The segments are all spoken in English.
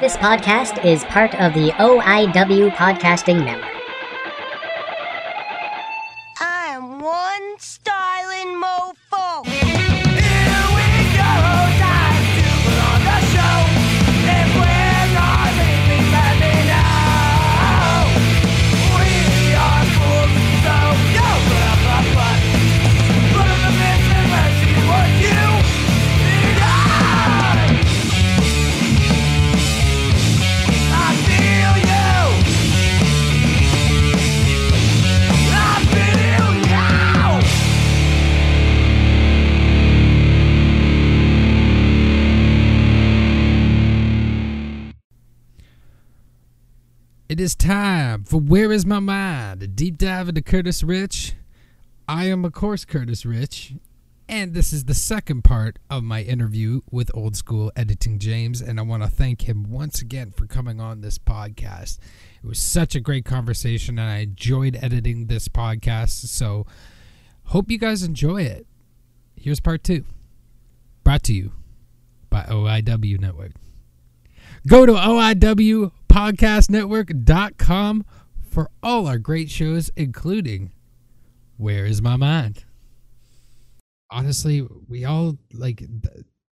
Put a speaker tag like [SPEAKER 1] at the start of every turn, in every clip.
[SPEAKER 1] This podcast is part of the OIW Podcasting Network.
[SPEAKER 2] I'm one styling
[SPEAKER 3] It is time for Where Is My Mind? A deep dive into Curtis Rich. I am, of course, Curtis Rich, and this is the second part of my interview with Old School Eddington James, and I want to thank him once again for coming on this podcast. It was such a great conversation, and I enjoyed editing this podcast, so hope you guys enjoy it. Here's part two, brought to you by OIW Network. Go to OIWpodcastnetwork.com for all our great shows, including Where Is My Mind? Honestly, we all like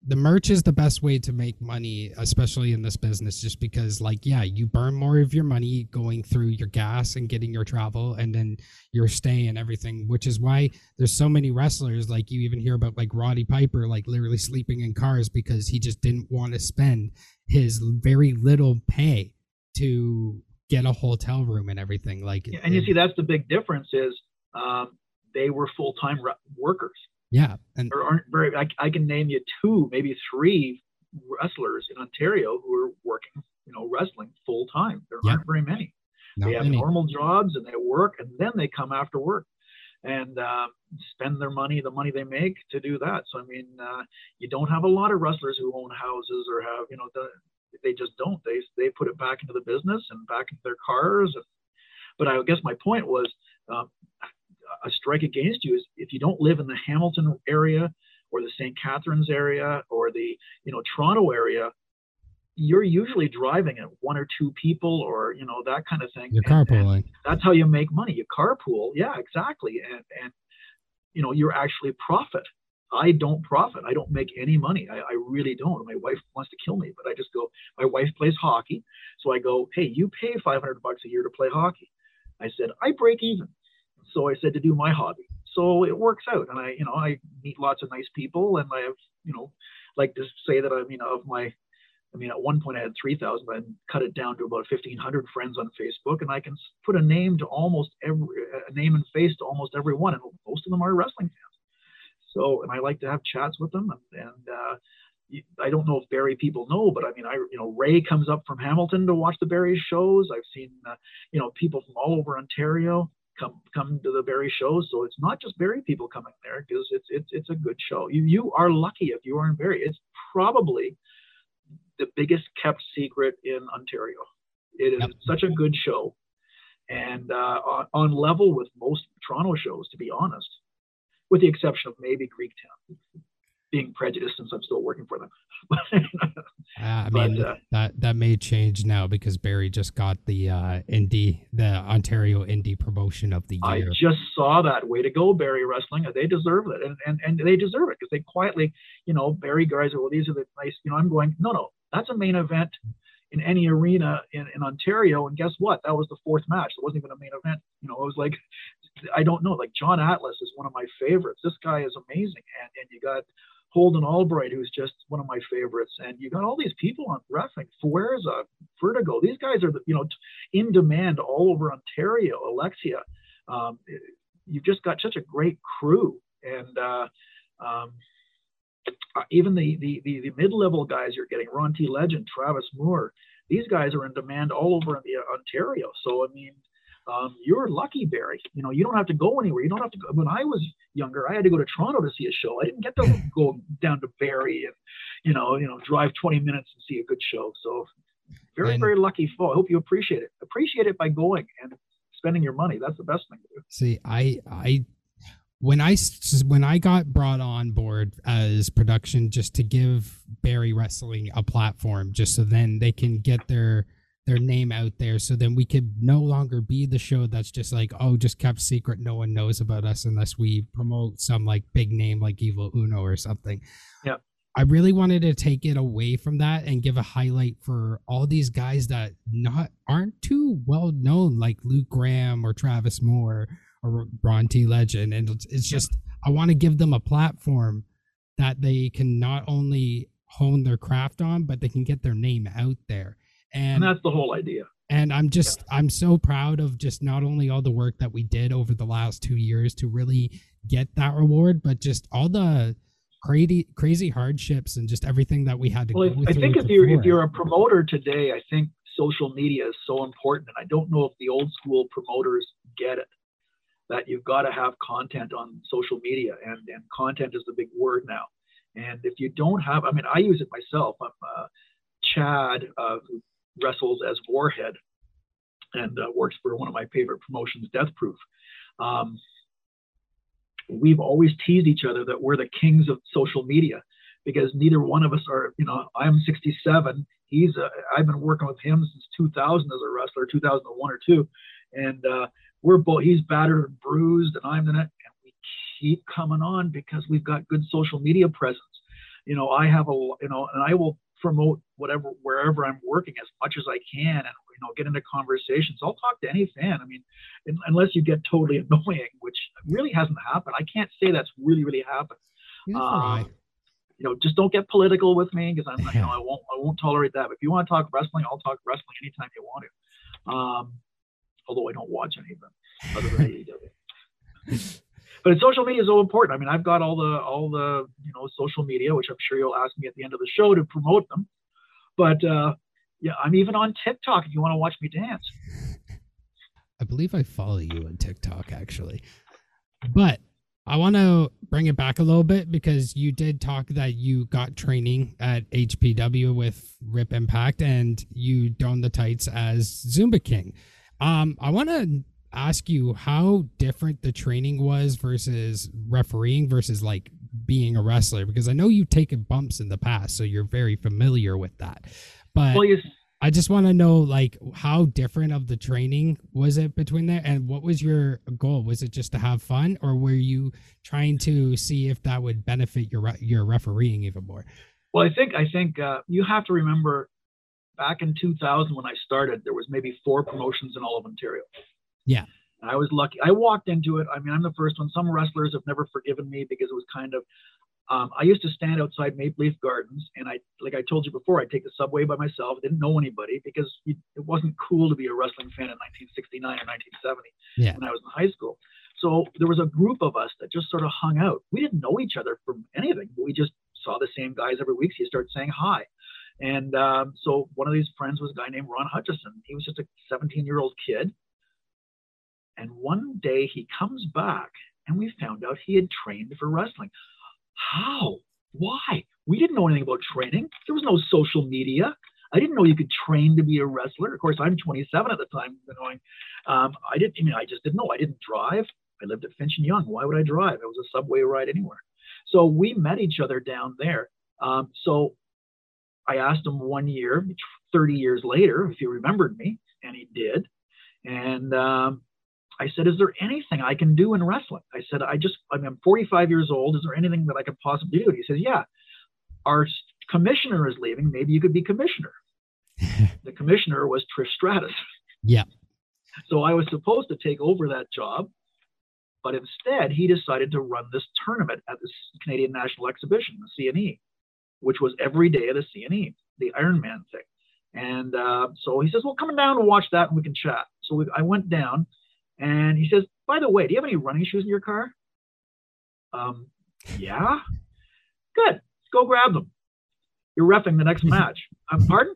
[SPEAKER 3] the merch is the best way to make money, especially in this business, just because, like, yeah, you burn more of your money going through your gas and getting your travel and then your stay and everything, which is why there's so many wrestlers. Like, you even hear about like Roddy Piper, like, literally sleeping in cars because he just didn't want to spend his very little pay to get a hotel room and everything. Like,
[SPEAKER 4] Yeah, and you
[SPEAKER 3] it-
[SPEAKER 4] see, that's the big difference is um, they were full time re- workers.
[SPEAKER 3] yeah, and
[SPEAKER 4] There aren't very. I, I can name you two, maybe three wrestlers in Ontario who are working, you know, wrestling full time. There
[SPEAKER 3] Yeah.
[SPEAKER 4] aren't very many.
[SPEAKER 3] not
[SPEAKER 4] they have
[SPEAKER 3] many.
[SPEAKER 4] normal jobs and they work, and then they come after work and uh, spend their money, the money they make, to do that. So I mean, uh, you don't have a lot of wrestlers who own houses or have, you know, the, they just don't. They they put it back into the business and back into their cars. And, but I guess my point was, um, a strike against you is if you don't live in the Hamilton area or the St. Catharines area or the you know Toronto area, you're usually driving at one or two people or you know that kind of thing.
[SPEAKER 3] You're
[SPEAKER 4] And- and
[SPEAKER 3] carpooling.
[SPEAKER 4] that's how you make money. You carpool, yeah, exactly, and and you know you're actually profit. I don't profit. I don't make any money. I, I really don't. My wife wants to kill me, but I just go. My wife plays hockey, so I go, hey, you pay 500 bucks a year to play hockey. I said I break even, so I said to do my hobby. So it works out, and I, you know, I meet lots of nice people, and I have, you know, like to say that I mean of my I mean, at one point I had 3,000, but I cut it down to about 1,500 friends on Facebook, and I can put a name to almost every, a name and face to almost everyone, and most of them are wrestling fans. So, and I like to have chats with them, and, and uh, I don't know if Barrie people know, but I mean, I, you know, Ray comes up from Hamilton to watch the Barrie shows. I've seen, uh, you know, people from all over Ontario come come to the Barrie shows. So it's not just Barrie people coming there because it's it's it's a good show. You you are lucky if you are in Barrie. It's probably the biggest kept secret in Ontario. It is
[SPEAKER 3] Yep.
[SPEAKER 4] such a good show, and uh, on, on level with most Toronto shows, to be honest, with the exception of maybe Greektown, being prejudiced since I'm still working for them.
[SPEAKER 3] Uh, I
[SPEAKER 4] But,
[SPEAKER 3] mean,
[SPEAKER 4] uh,
[SPEAKER 3] that that may change now because Barrie just got the uh, indie, the Ontario indie promotion of the year.
[SPEAKER 4] I just saw that. Way to go, Barrie Wrestling. They deserve it, and and, and they deserve it because they quietly, you know, Barrie guys are well. These are the nice. You know, I'm going. No, no, that's a main event in any arena in, in Ontario. And guess what? That was the fourth match. It wasn't even a main event. You know, it was like, I don't know. Like John Atlas is one of my favorites. This guy is amazing, and and you got. Holden Albright, who's just one of my favorites, and you got all these people on refing, Fuerza, Vertigo. These guys are, you know, in demand all over Ontario. Alexia, um, you've just got such a great crew, and uh, um, uh, even the the the, the mid level guys you're getting, Ron T. Legend, Travis Moore. These guys are in demand all over the Ontario. So I mean, um, you're lucky, Barrie. You know, you don't have to go anywhere. You don't have to go. When I was younger, I had to go to Toronto to see a show. I didn't get to go down to Barrie and, you know, you know, drive 20 minutes and see a good show. So, very,
[SPEAKER 3] And-
[SPEAKER 4] very lucky fall. I hope you appreciate it. Appreciate it by going and spending your money. That's the best thing to do.
[SPEAKER 3] See, I I when I when I got brought on board as production just to give Barrie Wrestling a platform, just so then they can get their their name out there, so then we could no longer be the show that's just like oh, just kept secret, no one knows about us unless we promote some like big name like Evil Uno or something.
[SPEAKER 4] Yeah.
[SPEAKER 3] I really wanted to take it away from that and give a highlight for all these guys that not aren't too well known, like Luke Graham or Travis Moore or Ron T. Legend, and it's, it's just I want to give them a platform that they can not only hone their craft on, but they can get their name out there.
[SPEAKER 4] And
[SPEAKER 3] And
[SPEAKER 4] that's the whole idea.
[SPEAKER 3] and I'm just I'm so proud of just not only all the work that we did over the last two years to really get that reward, but just all the crazy crazy hardships and just everything that we had to
[SPEAKER 4] Well,
[SPEAKER 3] go
[SPEAKER 4] I
[SPEAKER 3] through.
[SPEAKER 4] think if you're if you're a promoter today, I think social media is so important, and I don't know if the old school promoters get it. That you've got to have content on social media, and and content is the big word now. And if you don't have, I mean, I use it myself. I'm uh, Chad, uh, who wrestles as Warhead, and uh, works for one of my favorite promotions, Death Proof. Um, we've always teased each other that we're the kings of social media because neither one of us are, you know, I'm 67. He's, uh, I've been working with him since 2000 as a wrestler, 2001 or two. And uh, we're both, he's battered and bruised and I'm the net. And we keep coming on because we've got good social media presence. You know, I have a, you know, and I will promote whatever, wherever I'm working as much as I can and, you know, get into conversations. I'll talk to any fan. I mean, un- unless you get totally annoying, which really hasn't happened. I can't say that's really, really happened um, you know, just don't get political with me because I'm, you know, I won't, I won't tolerate that. But if you want to talk wrestling, I'll talk wrestling anytime you want to. Um, although I don't watch any of them other than AEW. But social media is so important. I mean, I've got all the, all the, you know, social media, which I'm sure you'll ask me at the end of the show to promote them. But uh, yeah, I'm even on TikTok if you want to watch me dance.
[SPEAKER 3] I believe I follow you on TikTok actually. But I want to bring it back a little bit because you did talk that you got training at HPW with Rip Impact and you donned the tights as Zumba King. Um, I want to ask you how different the training was versus refereeing versus like being a wrestler because I know you've taken bumps in the past, so you're very familiar with that. But
[SPEAKER 4] Well,
[SPEAKER 3] I just want to know like how different of the training was it between there and what was your goal? Was it just to have fun or were you trying to see if that would benefit your your refereeing even more?
[SPEAKER 4] Well, I think I think uh, you have to remember back in 2000 when I started, there was maybe four promotions in all of Ontario.
[SPEAKER 3] Yeah.
[SPEAKER 4] I was lucky. I walked into it. I mean, I'm the first one. Some wrestlers have never forgiven me because it was kind of. Um, I used to stand outside Maple Leaf Gardens, and I, like I told you before, I'd take the subway by myself. Didn't know anybody because it wasn't cool to be a wrestling fan in 1969 or 1970
[SPEAKER 3] Yeah.
[SPEAKER 4] when I was in high school. So there was a group of us that just sort of hung out. We didn't know each other from anything, but we just saw the same guys every week. So you start saying hi. And um, so one of these friends was a guy named Ron Hutchison. He was just a 17 year old kid. And one day he comes back and we found out he had trained for wrestling. How? Why? We didn't know anything about training. There was no social media. I didn't know you could train to be a wrestler. Of course, I'm 27 at the time. Going, um, I didn't. I mean, I just didn't know. I didn't drive. I lived at Finch and Yonge. Why would I drive? It was a subway ride anywhere. So we met each other down there. Um, so I asked him one year, 30 years later, if he remembered me, and he did. And um, I said, "Is there anything I can do in wrestling?" I said, "I just, I mean, I'm 45 years old. Is there anything that I could possibly do?" And he says, "Yeah, our commissioner is leaving. Maybe you could be commissioner." the commissioner was Trish Stratus.
[SPEAKER 3] Yeah.
[SPEAKER 4] So I was supposed to take over that job, but instead he decided to run this tournament at the Canadian National Exhibition, the CNE, which was every day of the CNE, the Ironman thing. And uh, so he says, "Well, come down and watch that, and we can chat." So we, I went down, and he says, "By the way, do you have any running shoes in your car?" Um, yeah. Good. Go grab them. You're refing the next match. Um, pardon?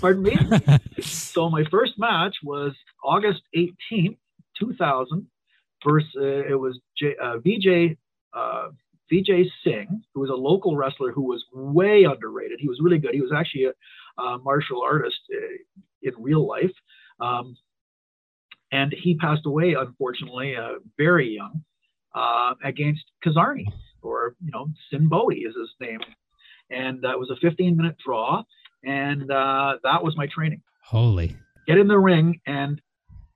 [SPEAKER 4] Pardon me? so my first match was August 18th, 2000, versus uh, it was J, uh, VJ uh, VJ Singh, who was a local wrestler who was way underrated. He was really good. He was actually a, a martial artist uh, in real life, um, and he passed away unfortunately uh, very young. uh, against Kizarny, or you know, Sinn Bodhi is his name, and uh, it was a 15 minute draw, and uh, that was my training.
[SPEAKER 3] Holy.
[SPEAKER 4] Get in the ring and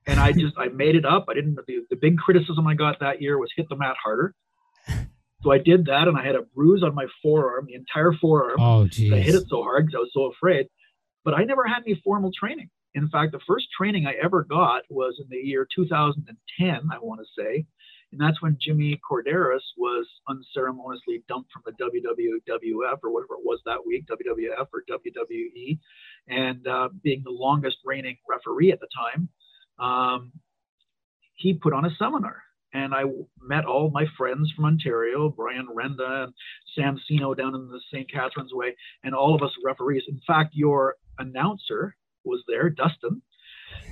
[SPEAKER 4] and I just I made it up. I didn't. The, the big criticism I got that year was hit the mat harder. So I did that, and I had a bruise on my forearm, the entire forearm.
[SPEAKER 3] Oh, geez.
[SPEAKER 4] I hit it so hard because I was so afraid. But I never had any formal training. In fact, the first training I ever got was in the year 2010, I want to say. And that's when Jimmy Korderas was unceremoniously dumped from the WWF or whatever it was that week, WWF or WWE, and uh, being the longest reigning referee at the time, um, he put on a seminar. And I met all my friends from Ontario, Brian Renda and Sam Sino down in the St. Catharines Way, and all of us referees. In fact, your announcer was there, Dustin,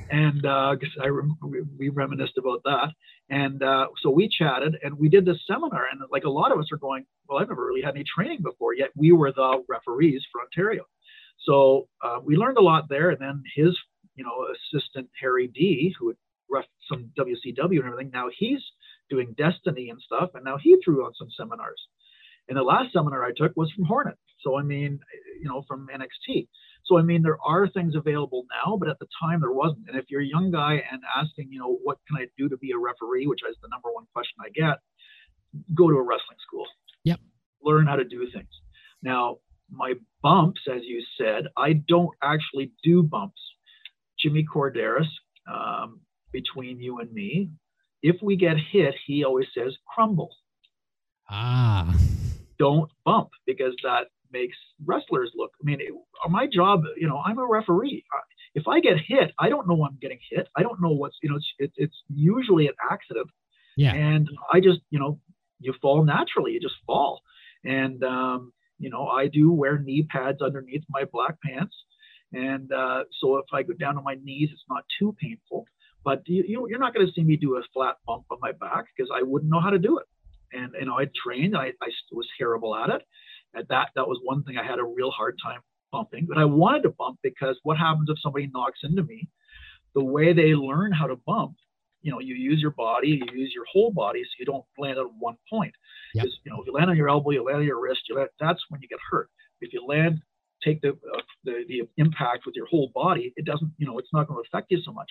[SPEAKER 4] and uh, I rem- we reminisced about that. And uh, so we chatted, and we did this seminar. And like a lot of us are going, well, I've never really had any training before, yet we were the referees for Ontario. So uh, we learned a lot there. And then his, you know, assistant Harry D, who had ref some WCW and everything, now he's doing Destiny and stuff, and now he threw on some seminars. And the last seminar I took was from Hornet. So I mean, you know, from NXT. So I mean, there are things available now, but at the time there wasn't. And if you're a young guy and asking, you know, what can I do to be a referee, which is the number one question I get, go to a wrestling school.
[SPEAKER 3] Yep.
[SPEAKER 4] Learn how to do things. Now, my bumps, as you said, I don't actually do bumps. Jimmy Korderas, um, between you and me, if we get hit, he always says crumble
[SPEAKER 3] Ah.
[SPEAKER 4] don't bump because that makes wrestlers look. I mean, it, my job, you know, I'm a referee. If I get hit, I don't know I'm getting hit. I don't know what's, you know, it's, it, it's usually an accident.
[SPEAKER 3] Yeah.
[SPEAKER 4] And I just, you know, you fall naturally. You just fall. And, um, you know, I do wear knee pads underneath my black pants. And uh, so if I go down on my knees, it's not too painful. But you, you, you're not going to see me do a flat bump on my back because I wouldn't know how to do it and you know I trained. I, I was terrible at it. At that, that was one thing I had a real hard time bumping. But I wanted to bump because what happens if somebody knocks into me? The way they learn how to bump, you know, you use your body, you use your whole body, so you don't land on one point.
[SPEAKER 3] Yep.
[SPEAKER 4] Because you know, if you land on your elbow, you land on your wrist, you land, that's when you get hurt. If you land, take the, uh, the the impact with your whole body, it doesn't, you know, it's not going to affect you so much.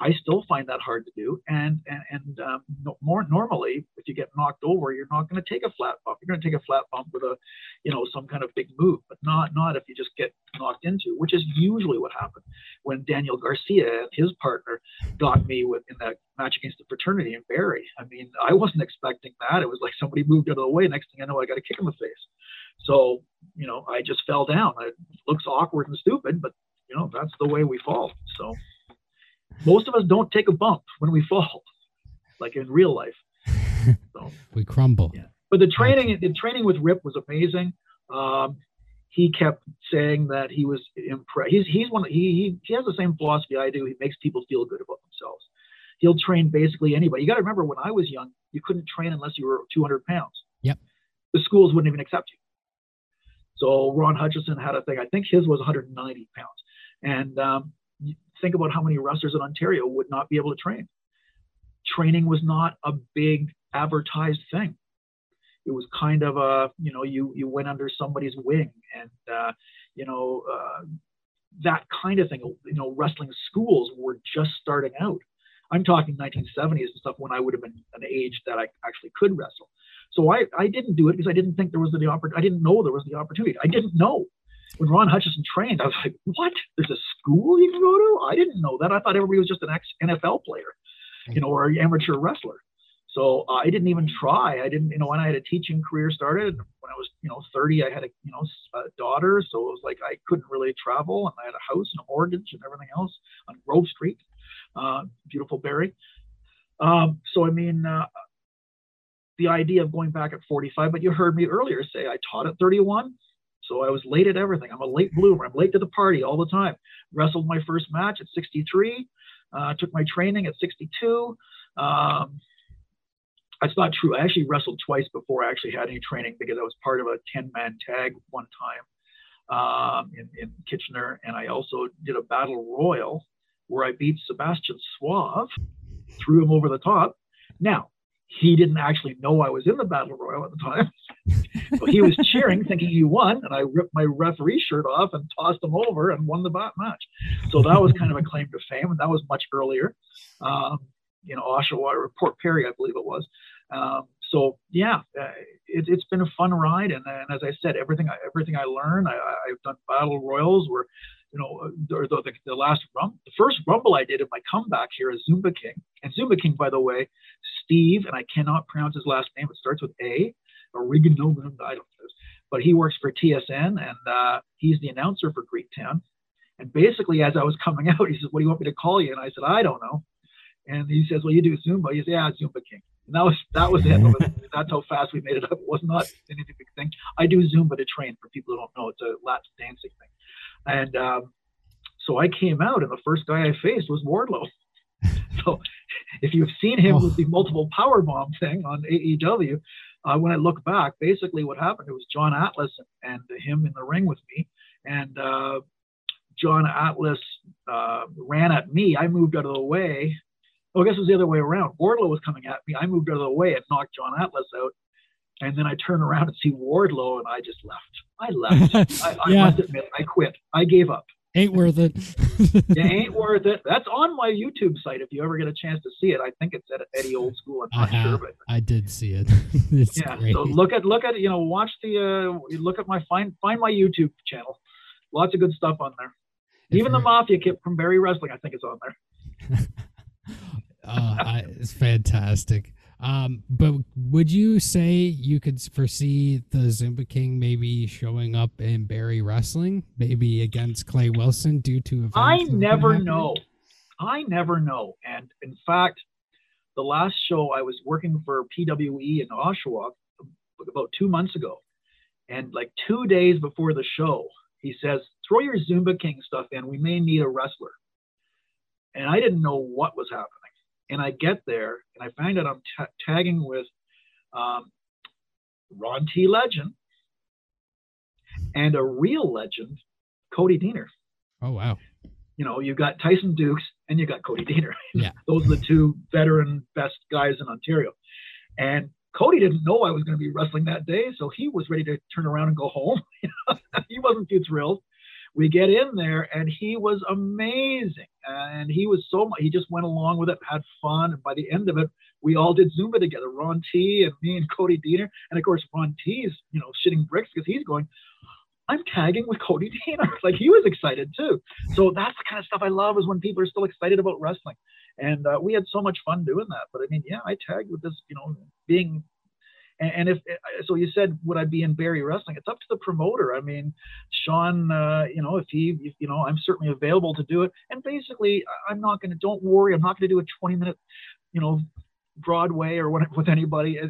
[SPEAKER 4] I still find that hard to do. And and, and um, no, more normally, if you get knocked over, you're not going to take a flat bump. You're going to take a flat bump with a, you know, some kind of big move, but not not if you just get knocked into, which is usually what happened when Daniel Garcia and his partner got me with in that match against the fraternity in Barrie. I mean, I wasn't expecting that. It was like somebody moved out of the way. Next thing I know, I got a kick in the face. So you know, I just fell down. It looks awkward and stupid, but you know, that's the way we fall. So most of us don't take a bump when we fall, like in real life. So,
[SPEAKER 3] We crumble.
[SPEAKER 4] Yeah. but the training, the training with Rip was amazing. Um, he kept saying that he was impressed. He's he's one. He, he he has the same philosophy I do. He makes people feel good about themselves. He'll train basically anybody. You got to remember, when I was young, you couldn't train unless you were 200 pounds.
[SPEAKER 3] Yep.
[SPEAKER 4] The schools wouldn't even accept you. So Ron Hutchison had a thing. I think his was 190 pounds. And um, think about how many wrestlers in Ontario would not be able to train. Training was not a big advertised thing. It was kind of a, you know, you you went under somebody's wing, and uh, you know uh, that kind of thing. You know, wrestling schools were just starting out. I'm talking 1970s and stuff when I would have been an age that I actually could wrestle. So I, I didn't do it because I didn't think there was the opportunity. I didn't know there was the opportunity. I didn't know. When Ron Hutchison trained, I was like, what? There's a school you can go to? I didn't know that. I thought everybody was just an ex NFL player, you know, or an amateur wrestler. So I didn't even try. I didn't, you know, when I had a teaching career started, when I was, you know, 30, I had a, you know, a daughter. So it was like I couldn't really travel and I had a house and a mortgage and everything else on Grove Street, uh, beautiful Barrie. Um, so, I mean, uh, the idea of going back at 45, but you heard me earlier say I taught at 31. So I was late at everything. I'm a late bloomer. I'm late to the party all the time. Wrestled my first match at 63. Uh, took my training at 62. Um, that's not true. I actually wrestled twice before I actually had any training because I was part of a 10 man tag one time um, in, in Kitchener. And I also did a battle royal where I beat Sebastian Suave, threw him over the top. Now, he didn't actually know I was in the battle royal at the time. so he was cheering, thinking he won, and I ripped my referee shirt off and tossed him over and won the match. So that was kind of a claim to fame, and that was much earlier. Um, you know, Oshawa or Port Perry, I believe it was. Um, so yeah, uh, it, has been a fun ride, and, and, as I said, everything I, everything I learned, I, have done battle royals where, you know, the, the, the last rum, the first rumble I did in my comeback here is Zumba King, and Zumba King, by the way, Steve, and I cannot pronounce his last name. It starts with A, or Riganovin, I don't know, but he works for TSN, and uh, he's the announcer for Greektown. And basically, as I was coming out, he says, "What do you want me to call you?" And I said, "I don't know." And he says, "Well, you do Zumba." He says, "Yeah, Zumba King." And that was that was it. That's how fast we made it up. It was not anything big thing. I do Zumba to train for people who don't know. It's a Latin dancing thing. And um, so I came out, and the first guy I faced was Wardlow. so if you've seen him oh. with the multiple power bomb thing on AEW, uh, when I look back, basically what happened it was John Atlas and, and him in the ring with me, and uh, John Atlas uh, ran at me. I moved out of the way Oh, I guess it was the other way around. Wardlow was coming at me. I moved out of the way and knocked John Atlas out. And then I turn around and see Wardlow, and I just left. I left. I, I must admit, I quit. I gave up.
[SPEAKER 3] Ain't worth it.
[SPEAKER 4] it ain't worth it. That's on my YouTube site. If you ever get a chance to see it, I think it's at Eddie Old School. I'm not sure, but
[SPEAKER 3] I did see it.
[SPEAKER 4] yeah. Great. So look at look at you know watch the uh, look at my find find my YouTube channel. Lots of good stuff on there. If Even the Mafia kit from Barrie Wrestling, I think, is on there.
[SPEAKER 3] uh, it's fantastic. Um, but would you say you could foresee the Zumba King maybe showing up in Barrie Wrestling, maybe against Clay Wilson due to
[SPEAKER 4] I never know. I never know. And in fact, the last show I was working for PWE in Oshawa about two months ago, and like two days before the show, he says, "Throw your Zumba King stuff in. We may need a wrestler." And I didn't know what was happening. And I get there and I find out I'm t- tagging with um, Ron T. Legend and a real legend, Cody Deaner.
[SPEAKER 3] Oh, wow.
[SPEAKER 4] You know, you've got Tyson Dux and you got Cody Deaner.
[SPEAKER 3] Yeah.
[SPEAKER 4] Those are the two veteran best guys in Ontario. And Cody didn't know I was going to be wrestling that day, so he was ready to turn around and go home. he wasn't too thrilled we get in there and he was amazing. And he was so much he just went along with it had fun. And by the end of it we all did zumba together ron t and me and cody deaner and of course ron t is you know shitting bricks because he's going i'm tagging with cody deaner like he was excited too. So that's the kind of stuff i love is when people are still excited about wrestling. And uh, we had so much fun doing that. But i mean yeah i tagged with this you know being and, and if so, you said would I be in Barrie Wrestling? It's up to the promoter. I mean, Sean, uh, you know, if he, if, you know, I'm certainly available to do it. And basically, I'm not going to. Don't worry, I'm not going to do a 20 minute, you know, Broadway or what with anybody.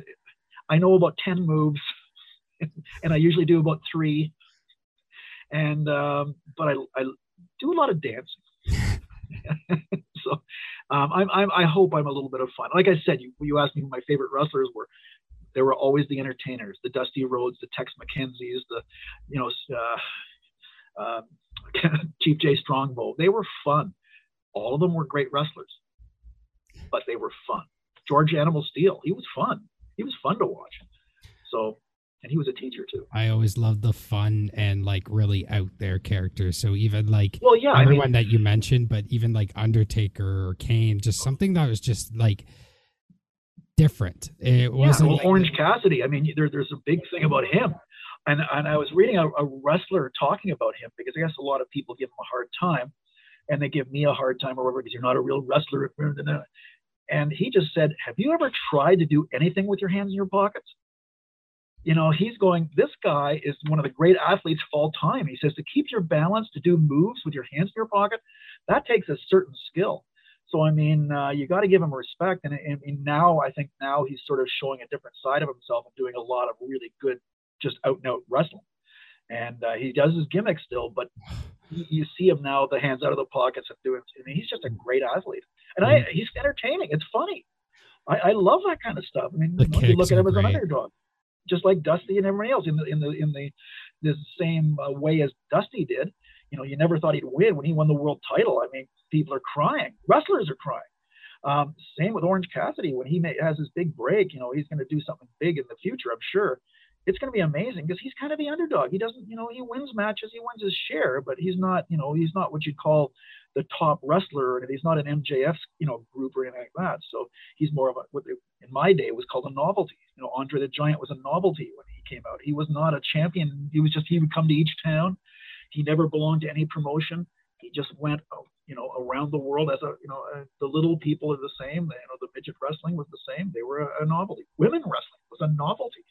[SPEAKER 4] I know about 10 moves, and I usually do about three. And um, but I, I do a lot of dancing. so um, I'm, I'm, i hope I'm a little bit of fun. Like I said, you, you asked me who my favorite wrestlers were there were always the entertainers, the Dusty Rhodes, the Tex McKenzie's, the, you know, uh, uh, Chief Jay Strongbow. They were fun. All of them were great wrestlers, but they were fun. George Animal Steele, he was fun. He was fun to watch. So, and he was a teacher too.
[SPEAKER 3] I always loved the fun and like really out there characters. So even like
[SPEAKER 4] well, yeah,
[SPEAKER 3] everyone
[SPEAKER 4] I mean,
[SPEAKER 3] that you mentioned, but even like Undertaker or Kane, just something that was just like different. It wasn't
[SPEAKER 4] yeah, well, Orange Cassidy. I mean, there, there's a big thing about him. And, and I was reading a, a wrestler talking about him because I guess a lot of people give him a hard time and they give me a hard time or whatever because you're not a real wrestler. And he just said, Have you ever tried to do anything with your hands in your pockets? You know, he's going, This guy is one of the great athletes of all time. He says, To keep your balance, to do moves with your hands in your pocket, that takes a certain skill. So I mean, uh, you got to give him respect, and, and, and, now I think now he's sort of showing a different side of himself and doing a lot of really good, just out and out wrestling. And uh, he does his gimmick still, but you, you see him now, the hands out of the pockets and doing. I mean, he's just a great athlete, and I he's entertaining. It's funny. I, I love that kind of stuff. I mean, you, know, you look at him as an underdog, just like Dusty and everybody else in the in the in the the same uh, way as Dusty did. You know, you never thought he'd win when he won the world title. I mean, people are crying. Wrestlers are crying. Um, same with Orange Cassidy when he may, has his big break. You know, he's going to do something big in the future. I'm sure it's going to be amazing because he's kind of the underdog. He doesn't, you know, he wins matches, he wins his share, but he's not, you know, he's not what you'd call the top wrestler, and he's not an MJF, you know, group or anything like that. So he's more of a what in my day was called a novelty. You know, Andre the Giant was a novelty when he came out. He was not a champion. He was just he would come to each town. He never belonged to any promotion. He just went, you know, around the world as a, you know, uh, the little people are the same. You know, the midget wrestling was the same. They were a, a novelty. Women wrestling was a novelty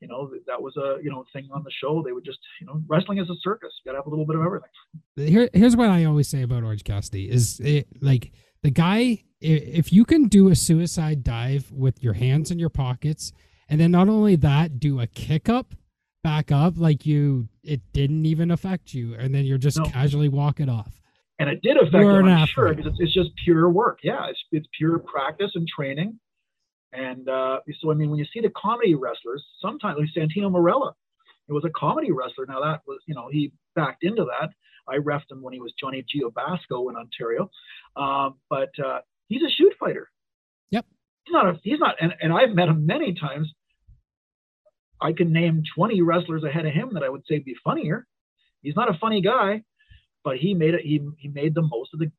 [SPEAKER 4] you know that was a you know thing on the show they would just you know wrestling is a circus you gotta have a little bit of everything
[SPEAKER 3] Here, here's what I always say about Orange Cassidy is it, like the guy. If you can do a suicide dive with your hands in your pockets, and then not only that, do a kick up back up like you it didn't even affect you, and then you're just
[SPEAKER 4] No.
[SPEAKER 3] casually walking off.
[SPEAKER 4] and it did affect
[SPEAKER 3] You're
[SPEAKER 4] him
[SPEAKER 3] an
[SPEAKER 4] i'm sure because it's, it's just pure work. Yeah it's, it's pure practice and training. And uh, so i mean when you see the comedy wrestlers sometimes like santino marella it was a comedy wrestler. Now that was you know he backed into that. I refed him when he was johnny giobasco in ontario. Um, but uh, he's a shoot fighter.
[SPEAKER 3] Yep.
[SPEAKER 4] he's not a, he's not and, and i've met him many times i can name 20 wrestlers ahead of him that i would say be funnier. He's not a funny guy but he made it he, he made the most of the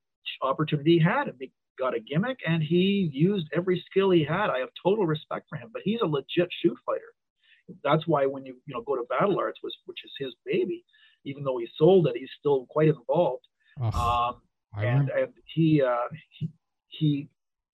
[SPEAKER 4] opportunity he had and he got a gimmick and he used every skill he had. I have total respect for him but he's a legit shoot fighter. That's why when you you know go to battle arts was which is his baby even though he sold it he's still quite involved.
[SPEAKER 3] Oh,
[SPEAKER 4] um, and and he, uh, he he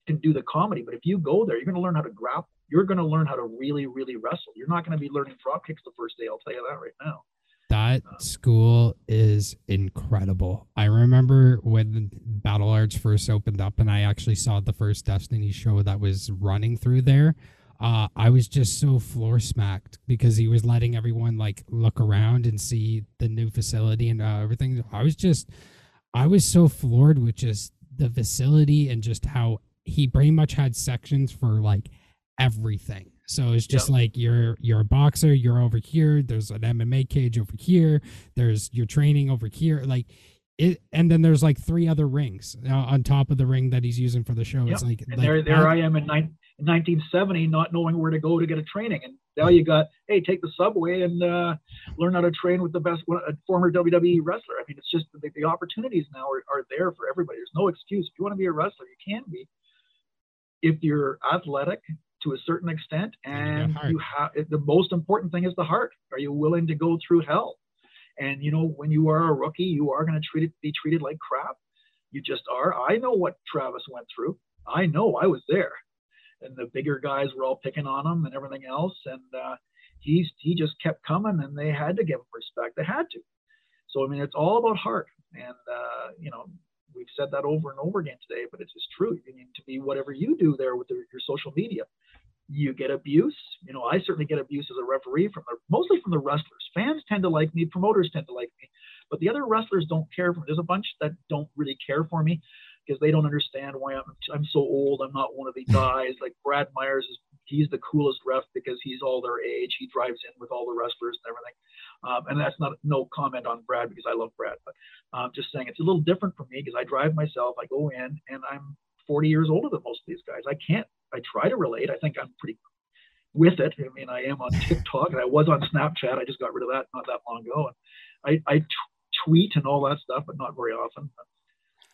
[SPEAKER 4] can do the comedy but if you go there you're going to learn how to grapple you're going to learn how to really really wrestle you're not going to be learning drop kicks the first day i'll tell you that right now
[SPEAKER 3] That school is incredible. I remember when Battle Arts first opened up and I actually saw the first Destiny show that was running through there. Uh, I was just so floor smacked because he was letting everyone like look around and see the new facility and uh, everything. I was just, I was so floored with just the facility and just how he pretty much had sections for like everything. So it's just like you're you're a boxer, you're over here. There's an MMA cage over here. There's your training over here. Like it, and then there's like three other rings uh, on top of the ring that he's using for the show. It's like, like
[SPEAKER 4] there there
[SPEAKER 3] I-
[SPEAKER 4] i am in, nine, in 1970 not knowing where to go to get a training and now you got hey take the subway and uh, learn how to train with the best one- a former wwe wrestler i mean it's just the, the opportunities now are, are there for everybody there's no excuse if you want to be a wrestler you can be if you're athletic to a certain extent
[SPEAKER 3] And you
[SPEAKER 4] you have the most important thing is the heart. Are you willing to go through hell? And you know when you are a rookie you are going to treat it be treated like crap. You just are. I know what travis went through. I know i was there. And the bigger guys were all picking on him and everything else and uh, he's he just kept coming and they had to give him respect. They had to. So i mean it's all about heart. And uh, you know we've said that over and over again today but it's just true. You need to be whatever you do there with your, your social media. You get abuse. You know i certainly get abuse as a referee from the mostly from the wrestlers. Fans tend to like me promoters tend to like me but the other wrestlers don't care for me. There's a bunch that don't really care for me because they don't understand why I'm I'm so old. I'm not one of the guys. Like Brad Myers is he's the coolest ref because he's all their age. He drives in with all the wrestlers and everything. Um, and that's not no comment on Brad because I love Brad, but um, just saying it's a little different for me because I drive myself. I go in and I'm 40 years older than most of these guys. I can't. I try to relate. I think I'm pretty with it. I mean, I am on TikTok and I was on Snapchat. I just got rid of that not that long ago. And I, I t- tweet and all that stuff, but not very often.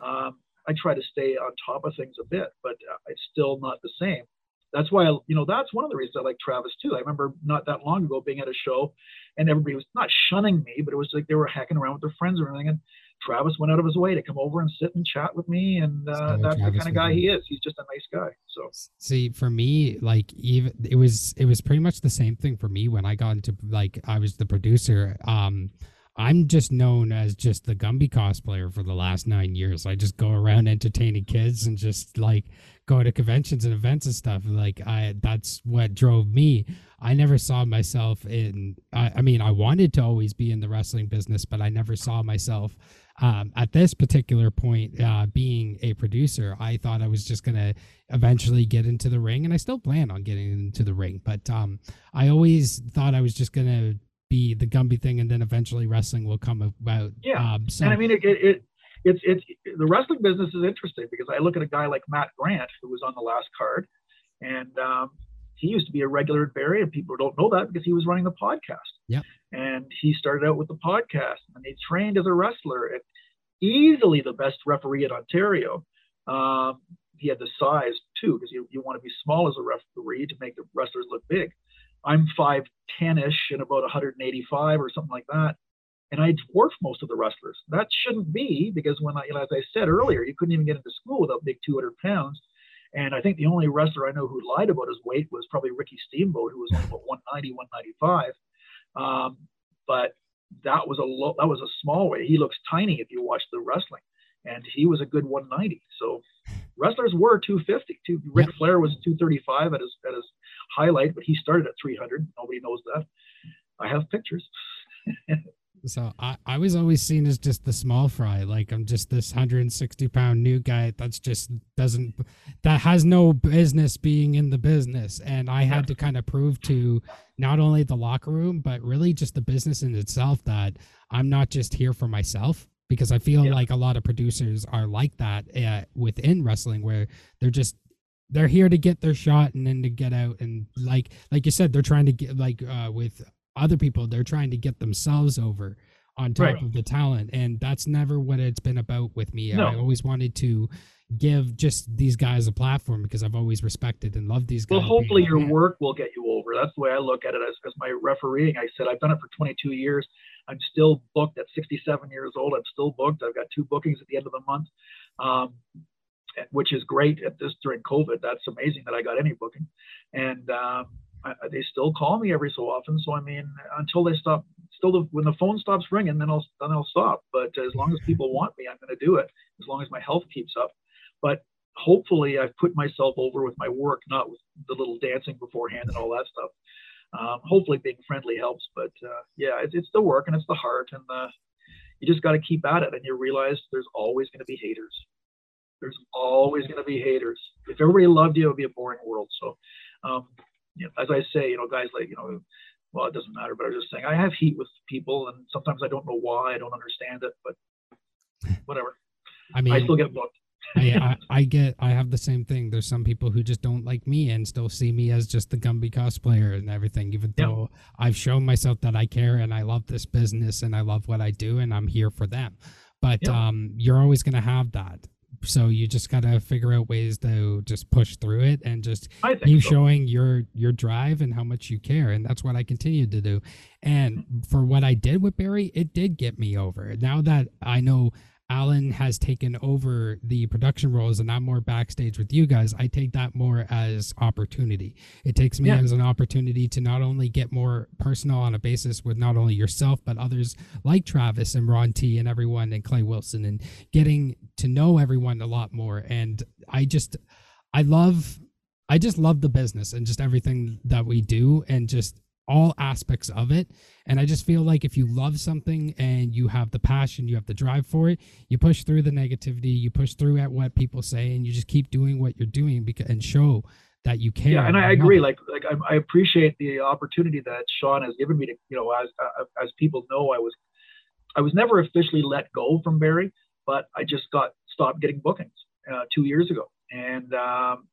[SPEAKER 4] Um, I try to stay on top of things a bit, but uh, it's still not the same. That's why, I, you know, that's one of the reasons I like Travis too. I remember not that long ago being at a show and everybody was not shunning me, but it was like they were hacking around with their friends or anything. And Travis went out of his way to come over and sit and chat with me. And uh, that's
[SPEAKER 3] Travis
[SPEAKER 4] the kind of guy he is. He's just a nice guy. So,
[SPEAKER 3] See, for me, like even it was it was pretty much the same thing for me when I got into like I was the producer. Um I'm just known as just the Gumby cosplayer for the last nine years. I just go around entertaining kids and just like go to conventions and events and stuff. Like I that's what drove me. I never saw myself in I, I mean I wanted to always be in the wrestling business, but I never saw myself um, at this particular point, uh, being a producer, I thought I was just gonna eventually get into the ring, and I still plan on getting into the ring. But um, I always thought I was just gonna be the Gumby thing, and then eventually wrestling will come about.
[SPEAKER 4] Yeah.
[SPEAKER 3] Um, so
[SPEAKER 4] and I mean, it, it, it it's it's the wrestling business is interesting because I look at a guy like Matt Grant who was on the last card, and um, he used to be a regular at Barrie, and people don't know that because he was running the podcast.
[SPEAKER 3] Yep.
[SPEAKER 4] And he started out with the podcast, and he trained as a wrestler, and easily the best referee in Ontario. Um, he had the size too, because you, you want to be small as a referee to make the wrestlers look big. I'm 5'10 ish and about 185 or something like that. And I dwarf most of the wrestlers. That shouldn't be because when I, you know, as I said earlier, you couldn't even get into school without big 200 pounds. And I think the only wrestler I know who lied about his weight was probably Ricky Steamboat, who was only about 190, 195. Um, but that was a low, that was a small weight. He looks tiny if you watch the wrestling, and he was a good 190. So wrestlers were 250. Two, Ric Flair was 235 at his at his highlight, but he started at 300. Nobody knows that. I have pictures.
[SPEAKER 3] So I, I was always seen as just the small fry. Like I'm just this 160 pound new guy that's just doesn't that has no business being in the business. And I had to kind of prove to not only the locker room, but really just the business in itself that I'm not just here for myself. Because I feel
[SPEAKER 4] Yeah.
[SPEAKER 3] like a lot of producers are like that uh, within wrestling, where they're just they're here to get their shot and then to get out and like like you said, they're trying to get like uh, with other people they're trying to get themselves over on top
[SPEAKER 4] Right.
[SPEAKER 3] of the talent and that's never what it's been about with me i always wanted to give just these guys a platform because i've always respected and loved these guys
[SPEAKER 4] Well, hopefully your
[SPEAKER 3] Yeah.
[SPEAKER 4] work will get you over. That's the way I look at it as, as my refereeing. I said I've done it for 22 years. I'm still booked at 67 years old. I'm still booked. I've got two bookings at the end of the month, um, which is great at this during COVID. That's amazing that I got any booking, and um, I, they still call me every so often. So I mean, until they stop, still the, when the phone stops ringing, then I'll then I'll stop. But as long as people want me, I'm going to do it. As long as my health keeps up. But hopefully I've put myself over with my work, not with the little dancing beforehand and all that stuff. Um, hopefully being friendly helps, but uh, yeah, it's, it's the work and it's the heart, and uh, you just got to keep at it. And you realize there's always going to be haters. There's always going to be haters. If everybody loved you, it would be a boring world. So, um, you know, as I say, you know, guys like you know, well, it doesn't matter, but I'm just saying I have heat with people, and sometimes I don't know why, I don't understand it, but whatever.
[SPEAKER 3] i mean
[SPEAKER 4] I still get booked.
[SPEAKER 3] I, I I get I have the same thing. There's some people who just don't like me and still see me as just the Gumby cosplayer and everything, even
[SPEAKER 4] Yeah.
[SPEAKER 3] though I've shown myself that I care and I love this business and I love what I do and I'm here for them. But
[SPEAKER 4] Yeah.
[SPEAKER 3] um, you're always gonna have that. So you just gotta figure out ways to just push through it and just
[SPEAKER 4] I
[SPEAKER 3] keep
[SPEAKER 4] so.
[SPEAKER 3] showing your your drive and how much you care and that's what i continued to do and for what i did with barrie it did get me over now that i know alan has taken over the production roles and i'm more backstage with you guys i take that more as opportunity it takes me
[SPEAKER 4] Yeah.
[SPEAKER 3] as an opportunity to not only get more personal on a basis with not only yourself but others like travis and ron t and everyone and clay wilson and getting to know everyone a lot more and i just i love I just love the business and just everything that we do and just all aspects of it. And I just feel like if you love something and you have the passion, you have the drive for it, you push through the negativity, you push through at what people say, and you just keep doing what you're doing because and show that you care.
[SPEAKER 4] Yeah, and I agree.
[SPEAKER 3] it.
[SPEAKER 4] Like, like I, I appreciate the opportunity that Sean has given me to, you know, as uh, as people know, I was, I was never officially let go from Barrie, but I just got stopped getting bookings uh, two years ago, and um,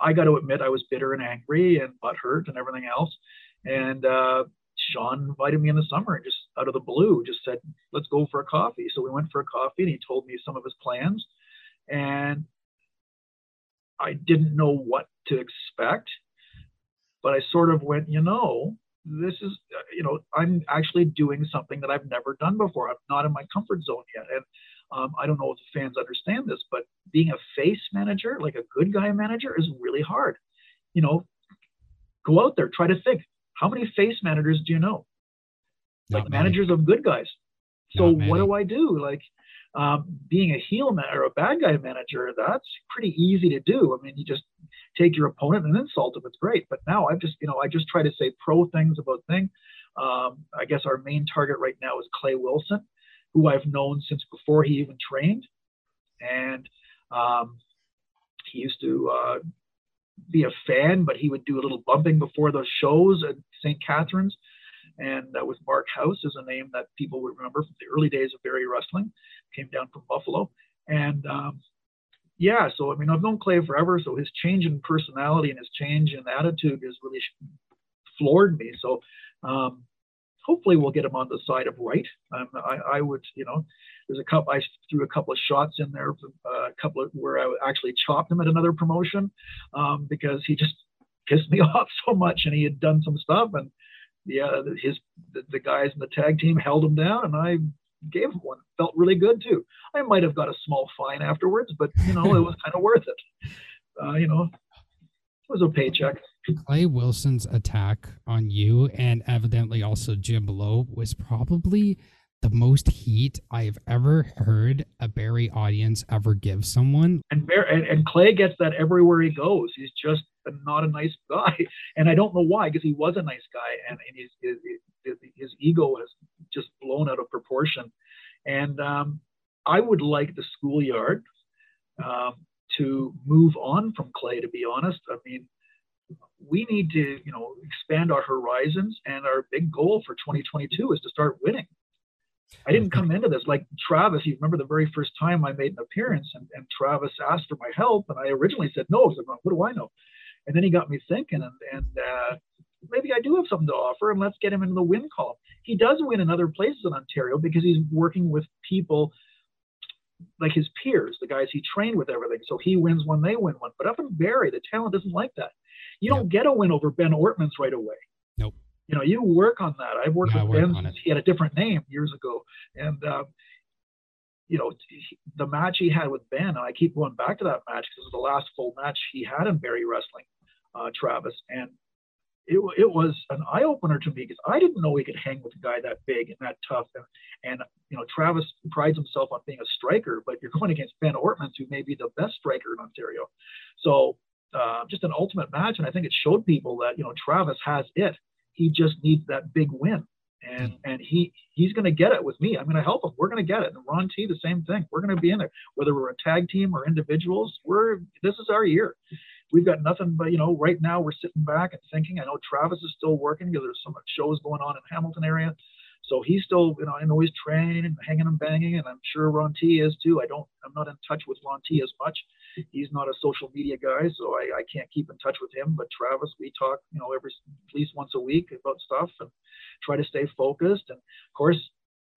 [SPEAKER 4] I got to admit I was bitter and angry and butthurt and everything else, and uh, Sean invited me in the summer and just out of the blue just said, "Let's go for a coffee." So we went for a coffee, and he told me some of his plans, and I didn't know what to expect, but I sort of went, you know, this is, you know, I'm actually doing something that I've never done before. I'm not in my comfort zone yet. And um, I don't know if the fans understand this, but being a face manager, like a good guy manager, is really hard. You know, go out there, try to think. How many face managers do you know?
[SPEAKER 3] Not
[SPEAKER 4] like
[SPEAKER 3] many.
[SPEAKER 4] managers of good guys. So what do I do? Like um, being a heel man or a bad guy manager, that's pretty easy to do. I mean, you just take your opponent and insult him. It's great. But now I've just, you know, I just try to say pro things about thing. Um, I guess our main target right now is Clay Wilson, who I've known since before he even trained, and um, he used to uh, be a fan, but he would do a little bumping before those shows at St. Catharines. and that was Mark House is a name that people would remember from the early days of Barrie Wrestling. Came down from Buffalo, and um, yeah, so I mean I've known Clay forever, so his change in personality and his change in attitude has really floored me. So um, hopefully we'll get him on the side of right. Um, I, I would, you know, there's a couple. I threw a couple of shots in there, uh, a couple of where I actually chopped him at another promotion um, because he just pissed me off so much, and he had done some stuff, and yeah, his the, the guys in the tag team held him down, and I gave him one. Felt really good too. I might have got a small fine afterwards, but you know it was kind of worth it. Uh, you know, it was a paycheck.
[SPEAKER 3] Clay Wilson's attack on you and evidently also Jim Below was probably the most heat I've ever heard a Barrie audience ever give someone.
[SPEAKER 4] And, Bear, and, and Clay gets that everywhere he goes. He's just not a nice guy, and I don't know why because he was a nice guy, and, and his, his, his, ego has just blown out of proportion. And um, I would like the schoolyard um, to move on from Clay. To be honest, I mean, we need to, you know, expand our horizons, and our big goal for 2022 is to start winning. I didn't come into this like Travis. You remember the very first time I made an appearance, and, and Travis asked for my help, and I originally said no. I said, "What do I know?" And then he got me thinking, and, and uh, maybe I do have something to offer, and let's get him into the win column. He does win in other places in Ontario because he's working with people like his peers, the guys he trained with, everything. So he wins when they win one. But up in Barrie, the talent isn't like that. You don't get a win over Ben Ortmans right away.
[SPEAKER 3] Nope.
[SPEAKER 4] You know, you work on that. I've worked
[SPEAKER 3] Yeah,
[SPEAKER 4] with
[SPEAKER 3] work
[SPEAKER 4] Ben
[SPEAKER 3] on
[SPEAKER 4] since
[SPEAKER 3] it.
[SPEAKER 4] he had a different name years ago, and um, you know, the match he had with Ben, and I keep going back to that match because it was the last full match he had in Barrie wrestling, uh, Travis, and it, it was an eye opener to me because I didn't know he could hang with a guy that big and that tough. And, and you know, Travis prides himself on being a striker, but you're going against Ben Ortmans, who may be the best striker in Ontario. So uh, just an ultimate match, and I think it showed people that you know Travis has it. He just needs that big win, and hmm. and he he's going to get it with me. I'm going to help him. We're going to get it. And Ron T, the same thing. We're going to be in there, whether we're a tag team or individuals. We're this is our year. We've got nothing but you know. Right now, we're sitting back and thinking. I know Travis is still working because there's some shows going on in Hamilton area. So he's still, you know, I know he's training and hanging and banging, and I'm sure Ron T is too. I don't, I'm not in touch with Ron T as much. He's not a social media guy, so I, I can't keep in touch with him. But Travis, we talk, you know, every at least once a week about stuff and try to stay focused. And of course,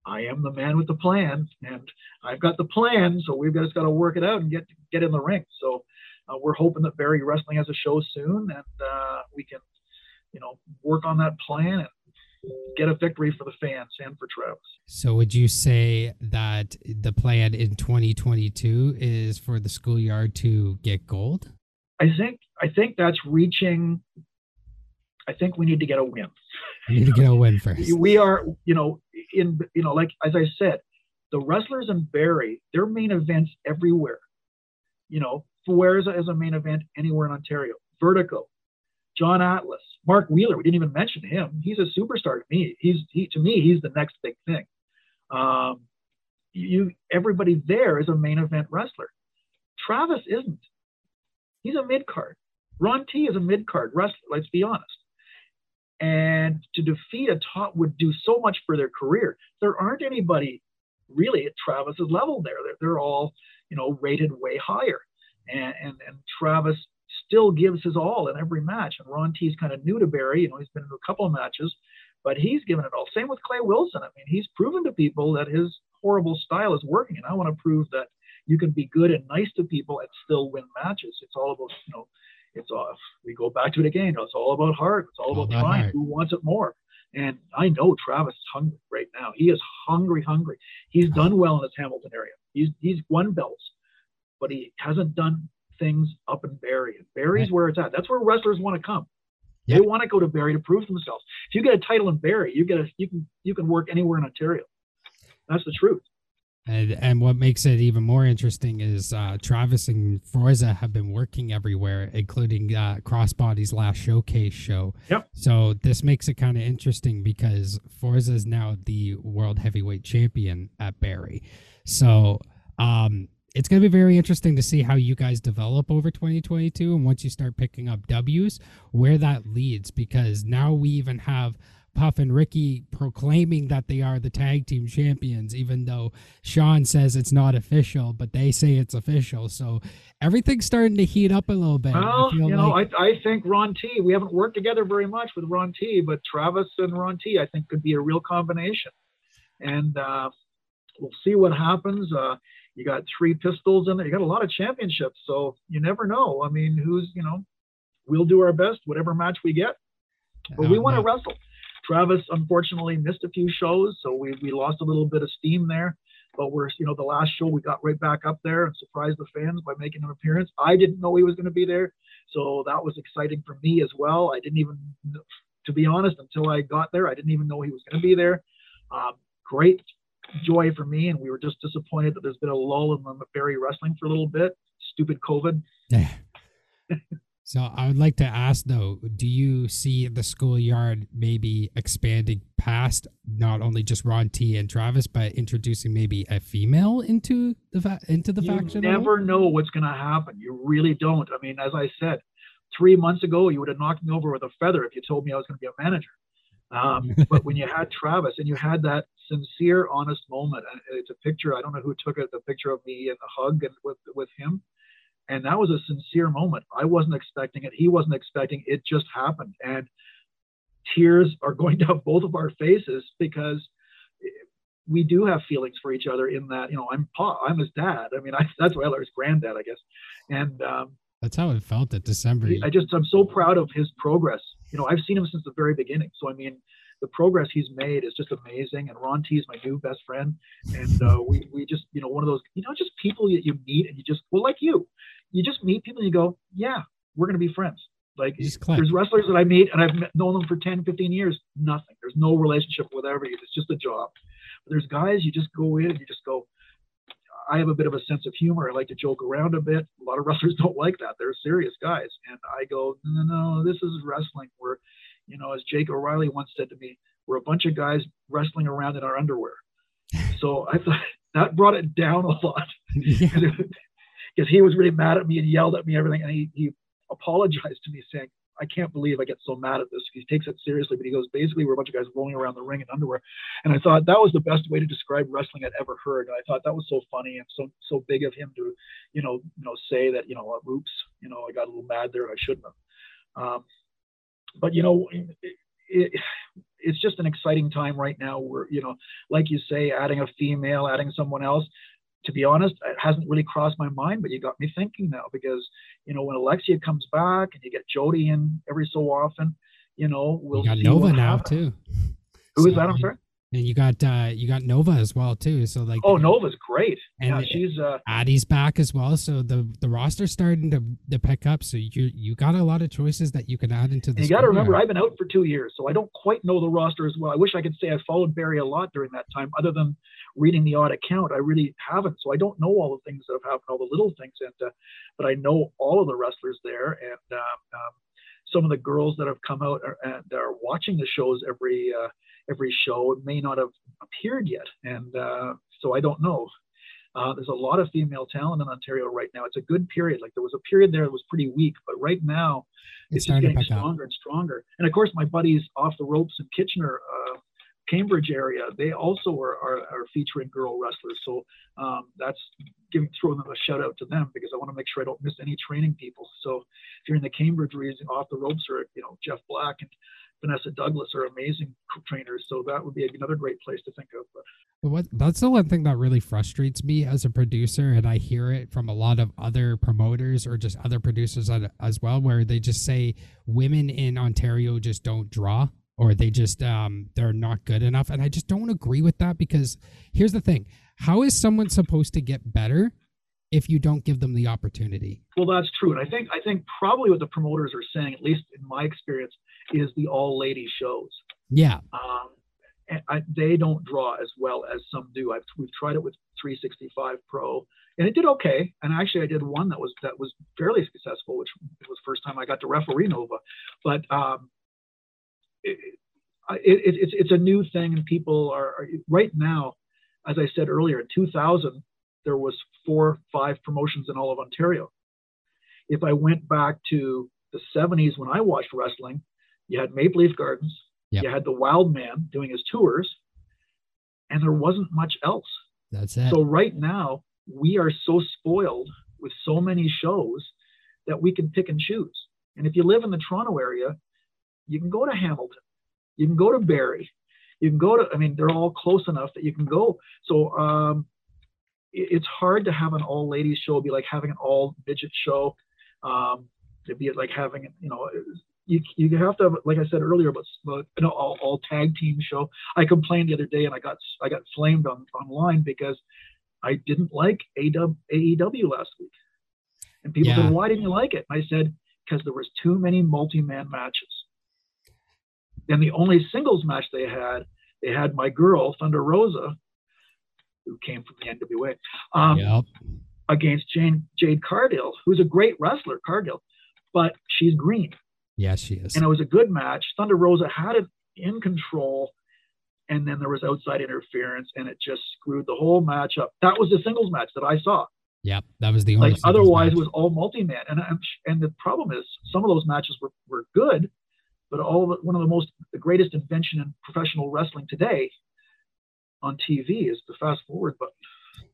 [SPEAKER 4] I am the man with the plan, and I've got the plan, so we've just got to work it out and get get in the ring. So uh, we're hoping that Barrie Wrestling has a show soon, and uh, we can, you know, work on that plan and get a victory for the fans and for Travis.
[SPEAKER 3] So would you say that the plan in 2022 is for the schoolyard to get gold?
[SPEAKER 4] I think I think that's reaching. I think we need to get a win.
[SPEAKER 3] We need to get a win first.
[SPEAKER 4] We are, you know, in you know, like as I said, the wrestlers in Barrie, their main events everywhere. You know, Fuera is is a main event anywhere in Ontario. Vertigo, John Atlas, Mark Wheeler. We didn't even mention him. He's a superstar to me. He's he to me he's the next big thing. Um, you everybody there is a main event wrestler. Travis isn't. He's a mid card. Ron T is a mid card wrestler. Let's be honest. And to defeat a top would do so much for their career. There aren't anybody really at Travis's level there. They're, they're all, you know, rated way higher. And, and and Travis still gives his all in every match. And Ron T is kind of new to Barrie. You know, he's been in a couple of matches, but he's given it all. Same with Clay Wilson. I mean, he's proven to people that his horrible style is working. And I want to prove that you can be good and nice to people and still win matches. It's all about, you know, it's off. we go back to it again. It's all about heart. It's all about trying. Who wants it more? And I know Travis is hungry right now. He is hungry, hungry. He's done well in his Hamilton area. He's he's won belts, but he hasn't done things up in Barrie. And
[SPEAKER 3] Right.
[SPEAKER 4] where it's at. That's where wrestlers want to come.
[SPEAKER 3] Yeah.
[SPEAKER 4] They want to go to Barrie to prove themselves. If you get a title in Barrie, you get a you can you can work anywhere in Ontario. That's the truth.
[SPEAKER 3] And, and what makes it even more interesting is uh, Travis and Forza have been working everywhere, including uh, Crossbody's last showcase show.
[SPEAKER 4] Yep.
[SPEAKER 3] So this makes it kind of interesting because Forza is now the world heavyweight champion at Barrie. So um, it's going to be very interesting to see how you guys develop over 2022 and once you start picking up W's, where that leads because now we even have Puff and Ricky proclaiming that they are the tag team champions, even though Sean says it's not official, but they say it's official. So everything's starting to heat up a little bit.
[SPEAKER 4] Well, you know,
[SPEAKER 3] like-
[SPEAKER 4] I, I think Ron T. We haven't worked together very much with Ron T. But Travis and Ron T. I think could be a real combination, and uh, we'll see what happens. Uh, you got three pistols in there. You got a lot of championships, so you never know. I mean, who's you know, we'll do our best, whatever match we get, but we
[SPEAKER 3] Uh,
[SPEAKER 4] want to wrestle. Travis unfortunately missed a few shows, so we we lost a little bit of steam there. But we're you know the last show we got right back up there and surprised the fans by making an appearance. I didn't know he was going to be there, so that was exciting for me as well. I didn't even, to be honest, until I got there, I didn't even know he was going to be there. Um, great joy for me, and we were just disappointed that there's been a lull in the Barrie wrestling for a little bit. Stupid COVID.
[SPEAKER 3] Yeah. so I would like to ask though, do you see the schoolyard maybe expanding past not only just Ron T and Travis, but introducing maybe a female into the fa- into the
[SPEAKER 4] you
[SPEAKER 3] faction? all?
[SPEAKER 4] never know what's going to happen. You really don't. I mean, as I said, three months ago, you would have knocked me over with a feather if you told me I was going to be a manager. Um, but when you had Travis and you had that sincere, honest moment, and it's a picture. I don't know who took it. The picture of me and the hug and with with him, and that was a sincere moment. I wasn't expecting it. He wasn't expecting it. Just happened, and tears are going down both of our faces because we do have feelings for each other in that you know i'm pa i'm his dad i mean I, that's why his granddad i guess and um,
[SPEAKER 3] That's how it felt at December.
[SPEAKER 4] i just i'm so proud of his progress you know i've seen him since the very beginning so i mean the progress he's made is just amazing and ron t is my new best friend and uh, we we just you know one of those you know just people that you meet and you just well like you you just meet people and you go yeah we're going to be friends like
[SPEAKER 3] You just click.
[SPEAKER 4] there's wrestlers that I meet and I've met, known them for 10, 15 years. Nothing. There's no relationship with everybody. It's just a job. But there's guys you just go in and you just go. I have a bit of a sense of humor. I like to joke around a bit. A lot of wrestlers don't like that. They're serious guys, and I go, no, no, no, this is wrestling. We're, you know, as Jake O'Reilly once said to me, we're a bunch of guys wrestling around in our underwear. So I thought that brought it down a lot
[SPEAKER 3] yeah.
[SPEAKER 4] because he was really mad at me and yelled at me everything and he, he apologized to me saying i can't believe i get so mad at this. He takes it seriously but he goes basically we're a bunch of guys rolling around the ring in underwear. And i thought that was the best way to describe wrestling i'd ever heard. And i thought that was so funny and so so big of him to you know you know say that you know oops you know i got a little mad there i shouldn't have. Um, but you know it, it, it's just an exciting time right now where you know like you say adding a female adding someone else to be honest, it hasn't really crossed my mind, but you got me thinking now because, you know, when Alexia comes back and you get Jody in every so often, you know, we'll
[SPEAKER 3] you got Nova now
[SPEAKER 4] happens.
[SPEAKER 3] too.
[SPEAKER 4] Who is
[SPEAKER 3] So-
[SPEAKER 4] that? I'm sorry.
[SPEAKER 3] And you got uh you got Nova as well too. So like
[SPEAKER 4] Oh, Nova's great.
[SPEAKER 3] And
[SPEAKER 4] yeah, she's uh,
[SPEAKER 3] Addie's back as well. So the the roster's starting to to pick up. So you you got a lot of choices that you can add into the
[SPEAKER 4] you got to remember. I've been out for two years, so I don't quite know the roster as well. I wish I could say I followed Barrie a lot during that time, other than reading the odd account. I really haven't, so I don't know all the things that have happened, all the little things. And uh, but I know all of the wrestlers there, and um, um, some of the girls that have come out are, and are watching the shows every uh, every show may not have appeared yet, and uh, so I don't know. Uh, there's a lot of female talent in Ontario right now. It's a good period. Like there was a period there that was pretty weak, but right now
[SPEAKER 3] it's
[SPEAKER 4] it's just
[SPEAKER 3] starting to
[SPEAKER 4] getting
[SPEAKER 3] pick up.
[SPEAKER 4] stronger and stronger. And of course, my buddies off the ropes in Kitchener, uh, Cambridge area, they also are, are, are featuring girl wrestlers. So um, that's giving throwing them a shout out to them because I want to make sure I don't miss any training people. So if you're in the Cambridge region, off the ropes are you know Jeff Black and Vanessa Douglas are amazing trainers. So that would be another great place to think of.
[SPEAKER 3] What that's the one thing that really frustrates me as a producer, and I hear it from a lot of other promoters or just other producers as well, where they just say women in Ontario just don't draw, or they just um they're not good enough, and I just don't agree with that because here's the thing: how is someone supposed to get better if you don't give them the opportunity?
[SPEAKER 4] Well, that's true, and I think I think probably what the promoters are saying, at least in my experience, is the all lady shows.
[SPEAKER 3] Yeah,
[SPEAKER 4] Um, and I, they don't draw as well as some do. I've, we've tried it with 365 Pro, and it did okay. And actually, I did one that was that was fairly successful, which was the first time I got to referee Nova. But um, it, it, it, it's it's a new thing, and people are, are right now. As I said earlier, in 2000, there was four, five promotions in all of Ontario. If I went back to the 70s when I watched wrestling, you had Maple Leaf Gardens,
[SPEAKER 3] Yep.
[SPEAKER 4] You had the Wild Man doing his tours, and there wasn't much else.
[SPEAKER 3] That's it.
[SPEAKER 4] So right now, we are so spoiled with so many shows that we can pick and choose. And if you live in the Toronto area, you can go to Hamilton, you can go to Barrie, you can go to. I mean, they're all close enough that you can go. So um, it- it's hard to have an all ladies show. Be like having an all midget show. Um, it'd be like having, you know, you, you have to have, like I said earlier, about about an all, all tag team show. I complained the other day and I got I got flamed on online because I didn't like AW, AEW last week. And people
[SPEAKER 3] Yeah.
[SPEAKER 4] said, why didn't you like it? And I said, because there was too many multi-man matches. And the only singles match they had, they had my girl, Thunder Rosa, who came from the NWA, um,
[SPEAKER 3] yep.
[SPEAKER 4] against Jane, Jade Cargill, who's a great wrestler, Cargill, but she's green
[SPEAKER 3] Yes, she is.
[SPEAKER 4] and it was a good match. Thunder Rosa had it in control, and then there was outside interference, and it just screwed the whole match up. That was the singles match that I saw.
[SPEAKER 3] Yep. That was the only.
[SPEAKER 4] Like otherwise,
[SPEAKER 3] match.
[SPEAKER 4] it was all multi-man, and and and the problem is some of those matches were were good, but all the, one of the most the greatest invention in professional wrestling today on TV is the fast forward button.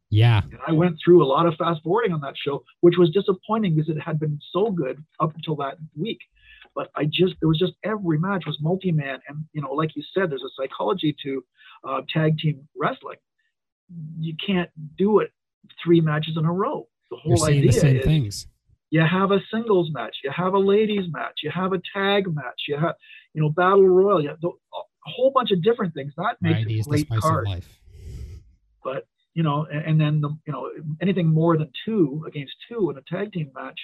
[SPEAKER 3] Yeah.
[SPEAKER 4] And I went through a lot of fast forwarding on that show, which was disappointing because it had been so good up until that week. But I just, there was just every match was multi man. And, you know, like you said, there's a psychology to uh, tag team wrestling. You can't do it three matches in a row. The
[SPEAKER 3] You're
[SPEAKER 4] whole
[SPEAKER 3] seeing
[SPEAKER 4] idea
[SPEAKER 3] the same
[SPEAKER 4] is
[SPEAKER 3] things.
[SPEAKER 4] You have a singles match, you have a ladies match, you have a tag match, you have, you know, battle royal, you have a whole bunch of different things. That makes
[SPEAKER 3] Variety
[SPEAKER 4] a
[SPEAKER 3] is the
[SPEAKER 4] great card
[SPEAKER 3] life.
[SPEAKER 4] but you know, and, and then the you know anything more than two against two in a tag team match,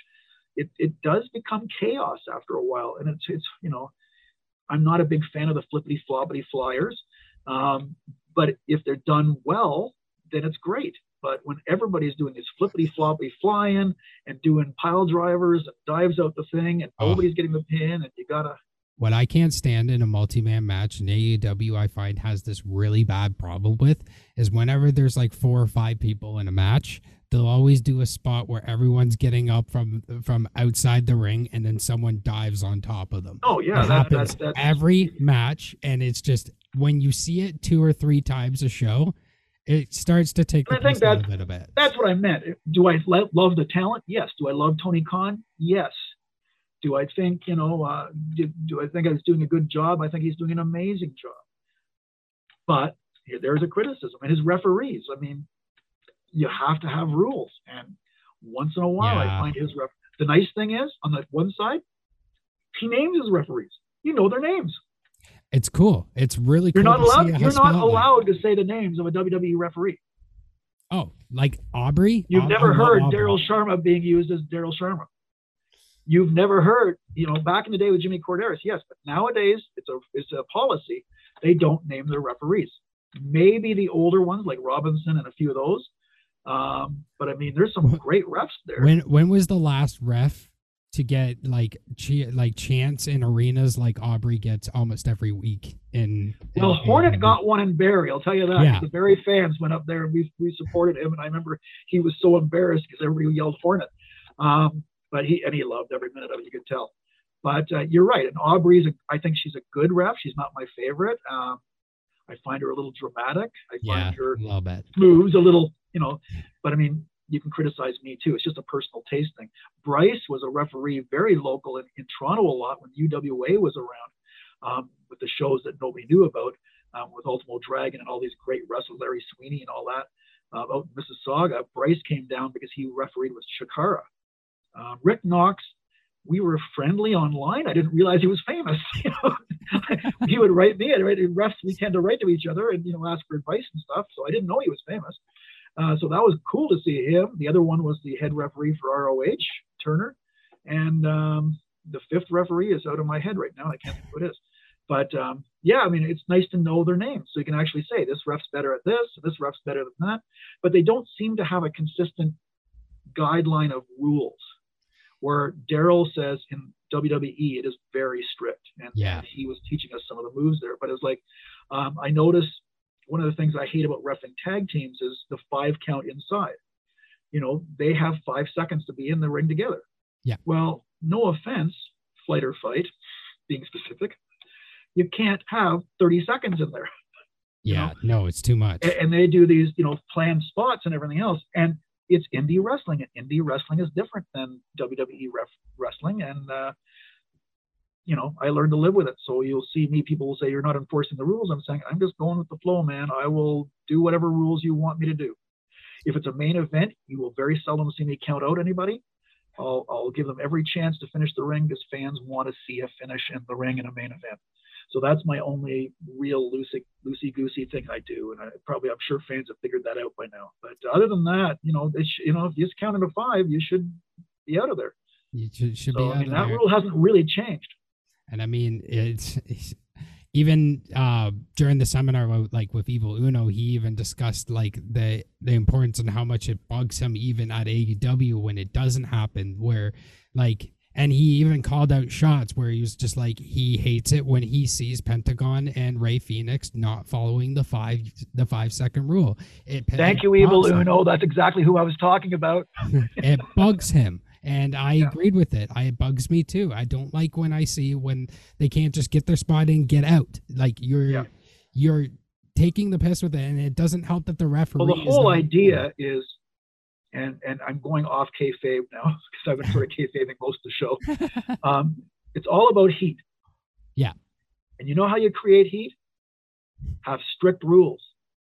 [SPEAKER 4] it it does become chaos after a while, and it's it's you know, I'm not a big fan of the flippity floppity flyers, um, but if they're done well, then it's great. But when everybody's doing this flippity floppy flying and doing pile drivers and dives out the thing, and
[SPEAKER 3] Oh.
[SPEAKER 4] nobody's getting the pin, and you gotta
[SPEAKER 3] What I can't stand in a multi-man match and AEW, I find has this really bad problem with is whenever there's like four or five people in a match, they'll always do a spot where everyone's getting up from from outside the ring and then someone dives on top of them.
[SPEAKER 4] oh yeah,
[SPEAKER 3] it
[SPEAKER 4] that,
[SPEAKER 3] happens
[SPEAKER 4] that, that's
[SPEAKER 3] every match, and it's just when you see it two or three times a show, it starts to take the
[SPEAKER 4] And I think
[SPEAKER 3] piss out
[SPEAKER 4] that-
[SPEAKER 3] of it a bit.
[SPEAKER 4] That's what I meant. Do I lo- love the talent? Yes. Do I love Tony Khan? Yes. Do I think, you know, uh, do, do I think he's doing a good job? I think he's doing an amazing job. But there's a criticism. And his referees, I mean, you have to have rules. And once in a while, I find his ref. The nice thing is, on the one side, he names his referees. You know their names.
[SPEAKER 3] It's cool. It's really
[SPEAKER 4] You're
[SPEAKER 3] cool.
[SPEAKER 4] not allowed. You're not allowed to say the names of a WWE referee.
[SPEAKER 3] Oh, like Aubrey?
[SPEAKER 4] You've
[SPEAKER 3] I-
[SPEAKER 4] never heard Daryl Sharma being used as Daryl Sharma. You've never heard, you know, back in the day with Jimmy Korderas, yes, but nowadays it's a it's a policy. They don't name their referees. Maybe the older ones like Robinson and a few of those. Um, but I mean, there's some great refs there.
[SPEAKER 3] When when was the last ref to get like ch- like chance in arenas like Aubrey gets almost every week in?
[SPEAKER 4] well,
[SPEAKER 3] in-
[SPEAKER 4] Hornet
[SPEAKER 3] in-
[SPEAKER 4] got one in Barrie. I'll tell you that.
[SPEAKER 3] Yeah.
[SPEAKER 4] The Barrie fans went up there and we we supported him, and I remember he was so embarrassed because everybody yelled Hornet. Um, but he and he loved every minute of it. You could tell. But uh, you're right. And Aubrey's, a, I think she's a good ref. She's not my favorite. Um, I find her a little dramatic. I
[SPEAKER 3] Yeah,
[SPEAKER 4] find her
[SPEAKER 3] little bit.
[SPEAKER 4] moves a little, you know. But I mean, you can criticize me too. It's just a personal taste thing. Bryce was a referee, very local in, in Toronto a lot when UWA was around, um, with the shows that nobody knew about, um, with Ultimo Dragon and all these great wrestlers, Larry Sweeney and all that. Uh, out in Mississauga, Bryce came down because he refereed with Shakara. Uh, Rick Knox, we were friendly online. I didn't realize he was famous. You know, he would write me, and write refs. We tend to write to each other and you know ask for advice and stuff. So I didn't know he was famous. Uh, so that was cool to see him. The other one was the head referee for ROH, Turner, and um, the fifth referee is out of my head right now. I can't think who it is. But um, yeah, I mean, it's nice to know their names, so you can actually say this ref's better at this, this ref's better than that. But they don't seem to have a consistent guideline of rules. Where Daryl says in WWE it is very strict, and
[SPEAKER 3] Yeah.
[SPEAKER 4] he was teaching us some of the moves there. But it's like um, I noticed one of the things I hate about refing tag teams is the five count inside. You know, they have five seconds to be in the ring together.
[SPEAKER 3] Yeah.
[SPEAKER 4] Well, no offense, flight or fight, being specific. you can't have 30 seconds in there.
[SPEAKER 3] Yeah, no, it's too much.
[SPEAKER 4] A- And they do these, you know, planned spots and everything else. And it's indie wrestling, and indie wrestling is different than WWE ref- wrestling. And uh, you know, I learned to live with it. So you'll see me. People will say you're not enforcing the rules. I'm saying I'm just going with the flow, man. I will do whatever rules you want me to do. If it's a main event, you will very seldom see me count out anybody. I'll, I'll give them every chance to finish the ring because fans want to see a finish in the ring in a main event. So that's my only real loosey loosey goosey thing I do, and I probably I'm sure fans have figured that out by now. But other than that, you know, sh- you know, if you just count to five, you should be out of there.
[SPEAKER 3] You should, should be
[SPEAKER 4] So
[SPEAKER 3] out
[SPEAKER 4] I mean, that
[SPEAKER 3] there.
[SPEAKER 4] rule hasn't really changed.
[SPEAKER 3] And I mean, it's, it's even uh, during the seminar, with- like with Evil Uno, he even discussed like the the importance and how much it bugs him even at AEW when it doesn't happen. Where like, and he even called out shots where he was just like he hates it when he sees Pentagon and Rey Fenix not following the five the five second rule. It
[SPEAKER 4] Thank you, Evil
[SPEAKER 3] bugs him.
[SPEAKER 4] Uno. That's exactly who I was talking about.
[SPEAKER 3] it bugs him and i
[SPEAKER 4] Yeah.
[SPEAKER 3] agreed with it I, it bugs me too i don't like when i see when they can't just get their spot and get out like you're
[SPEAKER 4] Yeah.
[SPEAKER 3] you're taking the piss with it and it doesn't help that the referee
[SPEAKER 4] Well, the whole
[SPEAKER 3] not-
[SPEAKER 4] idea is, and and I'm going off kayfabe now because I've been sort of kayfabing most of the show. Um, it's all about heat.
[SPEAKER 3] Yeah.
[SPEAKER 4] And you know how you create heat? Have strict rules.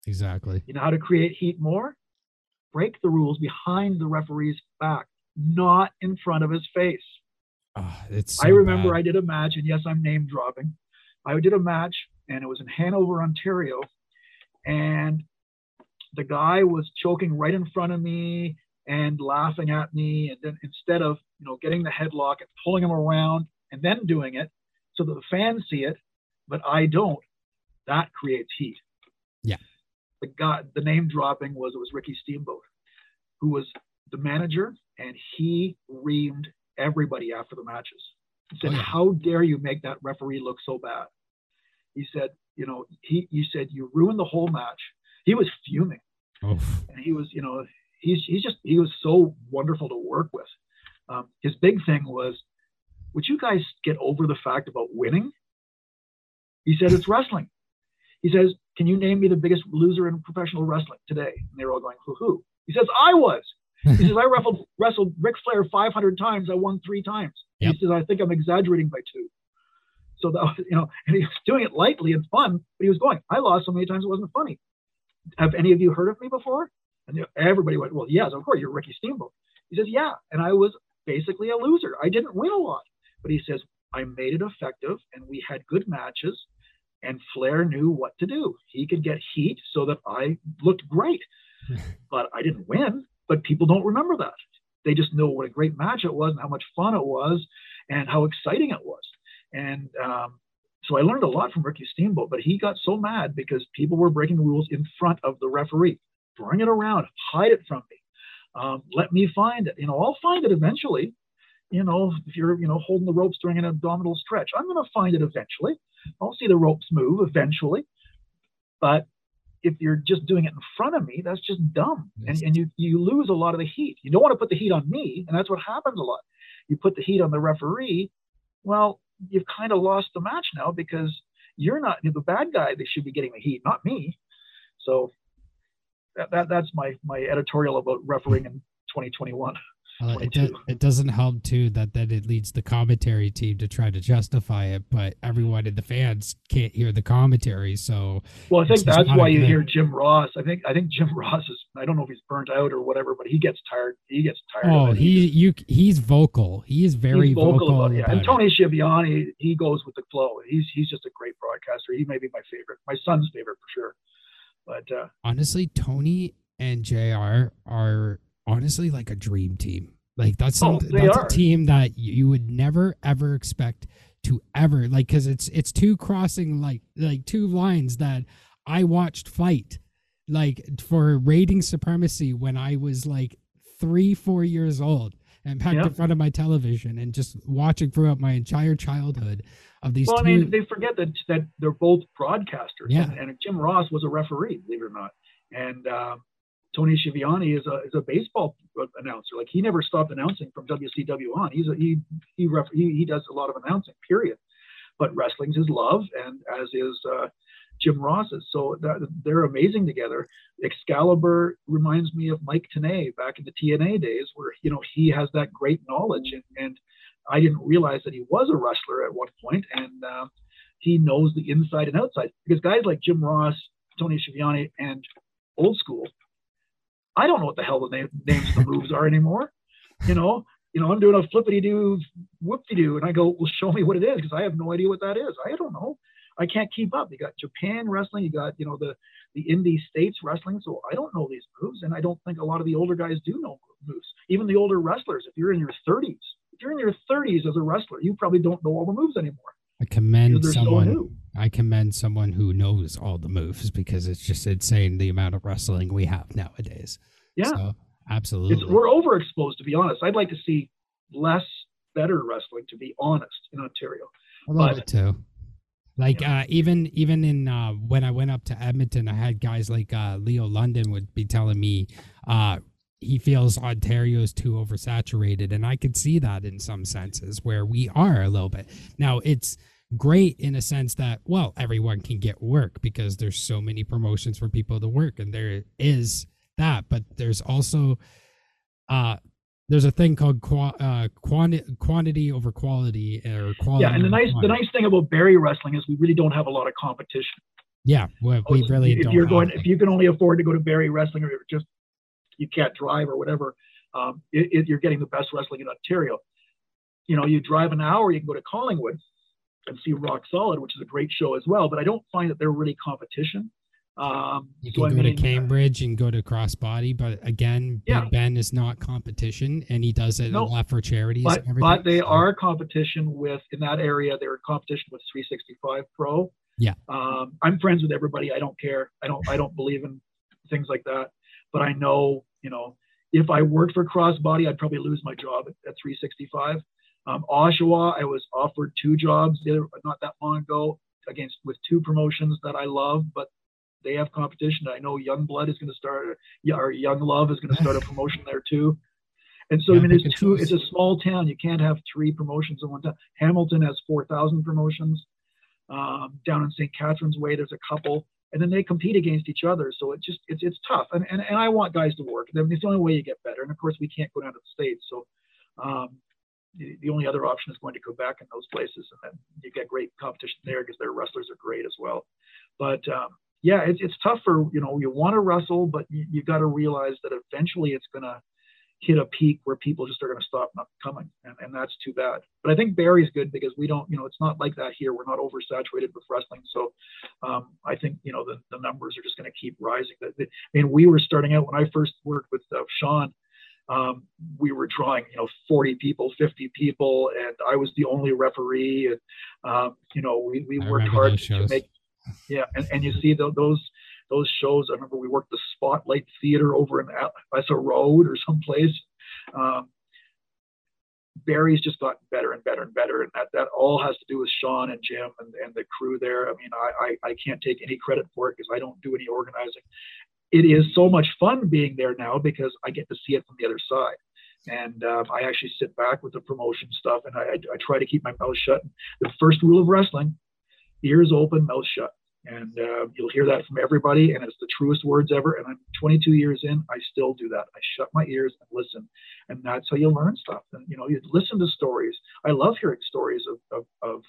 [SPEAKER 3] exactly
[SPEAKER 4] You know how to create heat more? Break the rules behind the referee's back, not in front of his face.
[SPEAKER 3] oh, it's
[SPEAKER 4] I remember
[SPEAKER 3] bad.
[SPEAKER 4] I did a match, and yes, I'm name dropping. I did a match, and it was in Hanover, Ontario, and the guy was choking right in front of me and laughing at me, and then instead of you know getting the headlock and pulling him around and then doing it so that the fans see it, but I don't, that creates heat.
[SPEAKER 3] Yeah.
[SPEAKER 4] The guy, the name dropping was it was Ricky Steamboat, who was the manager, and he reamed everybody after the matches. He said,
[SPEAKER 3] Oh, yeah.
[SPEAKER 4] "How dare you make that referee look so bad?" He said, "You know, he you said you ruined the whole match." He was fuming, and he was, you know, he's he's just he was so wonderful to work with. Um, his big thing was, would you guys get over the fact about winning? He said, "It's wrestling." He says, "Can you name me the biggest loser in professional wrestling today?" And they were all going, "Who who?" He says, "I was." He says, I wrestled, wrestled Ric Flair 500 times. I won three times.
[SPEAKER 3] Yep.
[SPEAKER 4] He says, I think I'm exaggerating by two. So that was, you know, and he was doing it lightly and fun, but he was going, I lost so many times it wasn't funny. Have any of you heard of me before? And everybody went, well, yes, of course, you're Ricky Steamboat. He says, yeah. And I was basically a loser. I didn't win a lot. But he says, I made it effective and we had good matches and Flair knew what to do. He could get heat so that I looked great. but I didn't win. But people don't remember that. They just know what a great match it was and how much fun it was and how exciting it was. And um, so I learned a lot from Ricky Steamboat, but he got so mad because people were breaking the rules in front of the referee. Bring it around, hide it from me. Um, let me find it. You know, I'll find it eventually. You know, if you're, you know, holding the ropes during an abdominal stretch, I'm going to find it eventually. I'll see the ropes move eventually. But if you're just doing it in front of me, that's just dumb. And, and you, you lose a lot of the heat. You don't want to put the heat on me. And that's what happens a lot. You put the heat on the referee. Well, you've kind of lost the match now because you're not you're the bad guy that should be getting the heat, not me. So that, that that's my my editorial about refereeing in 2021.
[SPEAKER 3] Uh, it, do, it doesn't help too that that it leads the commentary team to try to justify it, but everyone in the fans can't hear the commentary. So
[SPEAKER 4] Well, I think that's why you hear Jim Ross. I think I think Jim Ross is. I don't know if he's burnt out or whatever, but he gets tired. He gets tired.
[SPEAKER 3] oh,
[SPEAKER 4] of it.
[SPEAKER 3] he you he's vocal. He is very
[SPEAKER 4] he's
[SPEAKER 3] vocal,
[SPEAKER 4] about it. Yeah. And
[SPEAKER 3] about it.
[SPEAKER 4] Tony Schiavone, he goes with the flow. He's he's just a great broadcaster. He may be my favorite, my son's favorite for sure. But uh,
[SPEAKER 3] honestly, Tony and JR are honestly like a dream team. Like that's
[SPEAKER 4] Oh,
[SPEAKER 3] some, that's
[SPEAKER 4] are.
[SPEAKER 3] a team that you would never ever expect to ever like because it's it's two crossing like like two lines that I watched fight like for rating supremacy when I was like three four years old and back
[SPEAKER 4] Yeah.
[SPEAKER 3] in front of my television and just watching throughout my entire childhood of these
[SPEAKER 4] well, I mean, they forget that that they're both broadcasters.
[SPEAKER 3] Yeah.
[SPEAKER 4] And, and Jim Ross was a referee, believe it or not. And uh, Tony Schiavone is a is a baseball announcer. Like he never stopped announcing from WCW on. He's a he he ref, he, he does a lot of announcing. Period. but wrestling's his love, and as is uh, Jim Ross's. So that, they're amazing together. Excalibur reminds me of Mike Tenay back in the TNA days, where you know he has that great knowledge, and, and I didn't realize that he was a wrestler at one point, and uh, he knows the inside and outside. Because guys like Jim Ross, Tony Schiavone, and Old School, I don't know what the hell the name, names of the moves are anymore. You know, you know, I'm doing a flippity doo, whoopty doo, and I go, well, show me what it is because I have no idea what that is. I don't know. I can't keep up. You got Japan wrestling, you got you know the the indie states wrestling, so I don't know these moves, and I don't think a lot of the older guys do know moves. Even the older wrestlers, if you're in your 30s, if you're in your 30s as a wrestler, you probably don't know all the moves anymore.
[SPEAKER 3] I commend
[SPEAKER 4] so
[SPEAKER 3] someone.
[SPEAKER 4] new.
[SPEAKER 3] I commend someone who knows all the moves because it's just insane the amount of wrestling we have nowadays.
[SPEAKER 4] Yeah,
[SPEAKER 3] So, absolutely.
[SPEAKER 4] it's, we're overexposed to be honest. I'd like to see less better wrestling, to be honest, in Ontario.
[SPEAKER 3] I love
[SPEAKER 4] but-
[SPEAKER 3] it too. Like
[SPEAKER 4] Yeah.
[SPEAKER 3] uh, even even in uh, when I went up to Edmonton, I had guys like uh, Leo London would be telling me uh, he feels Ontario's too oversaturated, and I could see that in some senses where we are a little bit. Now it's great in a sense that well everyone can get work because there's so many promotions for people to work, and there is that, but there's also uh there's a thing called qua- uh, quanti- quantity over quality or quality.
[SPEAKER 4] Yeah, and the nice the nice thing about Barrie wrestling is we really don't have a lot of competition.
[SPEAKER 3] Yeah, we, we really
[SPEAKER 4] if
[SPEAKER 3] don't.
[SPEAKER 4] you're going, if you can only afford to go to Barrie Wrestling, or you're just you can't drive or whatever, um, it, it, you're getting the best wrestling in Ontario. You know, you drive an hour, you can go to Collingwood and see Rock Solid, which is a great show as well. But I don't find that they're really competition. Um,
[SPEAKER 3] you
[SPEAKER 4] so
[SPEAKER 3] can
[SPEAKER 4] I
[SPEAKER 3] go
[SPEAKER 4] mean,
[SPEAKER 3] to Cambridge and go to Crossbody, but again,
[SPEAKER 4] Yeah.
[SPEAKER 3] Ben is not competition, and he does it
[SPEAKER 4] No,
[SPEAKER 3] a lot for charities.
[SPEAKER 4] but but they
[SPEAKER 3] so-
[SPEAKER 4] are competition with in that area. They're in competition with 365 Pro.
[SPEAKER 3] Yeah.
[SPEAKER 4] Um, I'm friends with everybody. I don't care. I don't I don't believe in things like that. But I know you know if I worked for Crossbody, I'd probably lose my job at, at 365. Um, Oshawa, I was offered two jobs the other, not that long ago against with two promotions that I love, but they have competition. I know Young Blood is going to start, or Young Love is going to start a promotion there too. And so,
[SPEAKER 3] Yeah,
[SPEAKER 4] I mean, there's two,
[SPEAKER 3] it's-
[SPEAKER 4] a small town. You can't have three promotions at one time. Hamilton has 4,000 promotions. Um, down in St. Catherine's Way, there's a couple, and then they compete against each other. So it just, it's, it's tough. And, and, and I want guys to work. I mean, it's the only way you get better. And of course, we can't go down to the States. So, um, the, only other option is going to Quebec and those places. And then you get great competition there because their wrestlers are great as well. But, um, yeah, it's, it's tough for, you know, you want to wrestle, but you, you got to realize that eventually it's going to hit a peak where people just are going to stop not coming. And, and that's too bad. But I think Barrie's good because we don't, you know, it's not like that here. We're not oversaturated with wrestling. So um, I think, you know, the, the numbers are just going to keep rising. I mean, we were starting out when I first worked with uh, Sean. Um, we were drawing, you know, 40 people, 50 people, and I was the only referee. And, um, you know, we, we worked hard to make, yeah. And, and you see tho- those, those shows. I remember we worked the Spotlight Theater over in Essa Road or someplace. Um, Barrie's just gotten better and better and better, and that, that all has to do with Sean and Jim and, and the crew there. I mean, I, I, I can't take any credit for it because I don't do any organizing. It is so much fun being there now because I get to see it from the other side. And um, I actually sit back with the promotion stuff and I, I, try to keep my mouth shut. The first rule of wrestling ears open, mouth shut. And uh, you'll hear that from everybody, and it's the truest words ever. And I'm 22 years in, I still do that. I shut my ears and listen, and that's how you learn stuff. And you know, you listen to stories. I love hearing stories of, of, of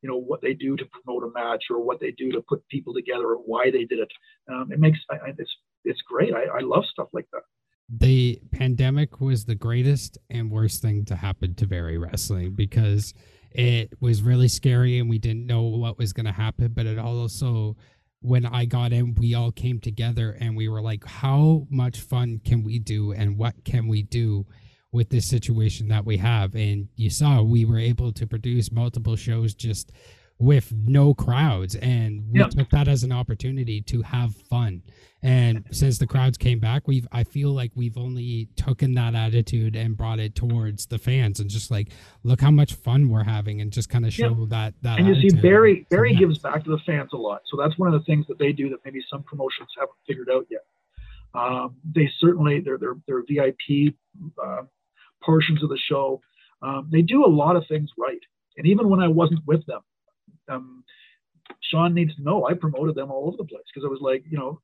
[SPEAKER 4] you know what they do to promote a match or what they do to put people together or why they did it. Um, it makes it's it's great. I, I love stuff like that.
[SPEAKER 3] the pandemic was the greatest and worst thing to happen to Barrie Wrestling because it was really scary and we didn't know what was going to happen. But it also, when I got in, we all came together and we were like, how much fun can we do and what can we do with this situation that we have? And you saw we were able to produce multiple shows just with no crowds and we
[SPEAKER 4] Yeah.
[SPEAKER 3] took that as an opportunity to have fun and since the crowds came back we've i feel like we've only taken that attitude and brought it towards the fans and just like look how much fun we're having and just kind of show that that
[SPEAKER 4] and you see. Barrie
[SPEAKER 3] So,
[SPEAKER 4] Barrie
[SPEAKER 3] yeah.
[SPEAKER 4] gives back to the fans a lot. So that's one of the things that they do that maybe some promotions haven't figured out yet. Um, they certainly their their their VIP uh, portions of the show. Um, they do a lot of things right. And even when I wasn't with them, um, Sean needs to know I promoted them all over the place because I was like, you know,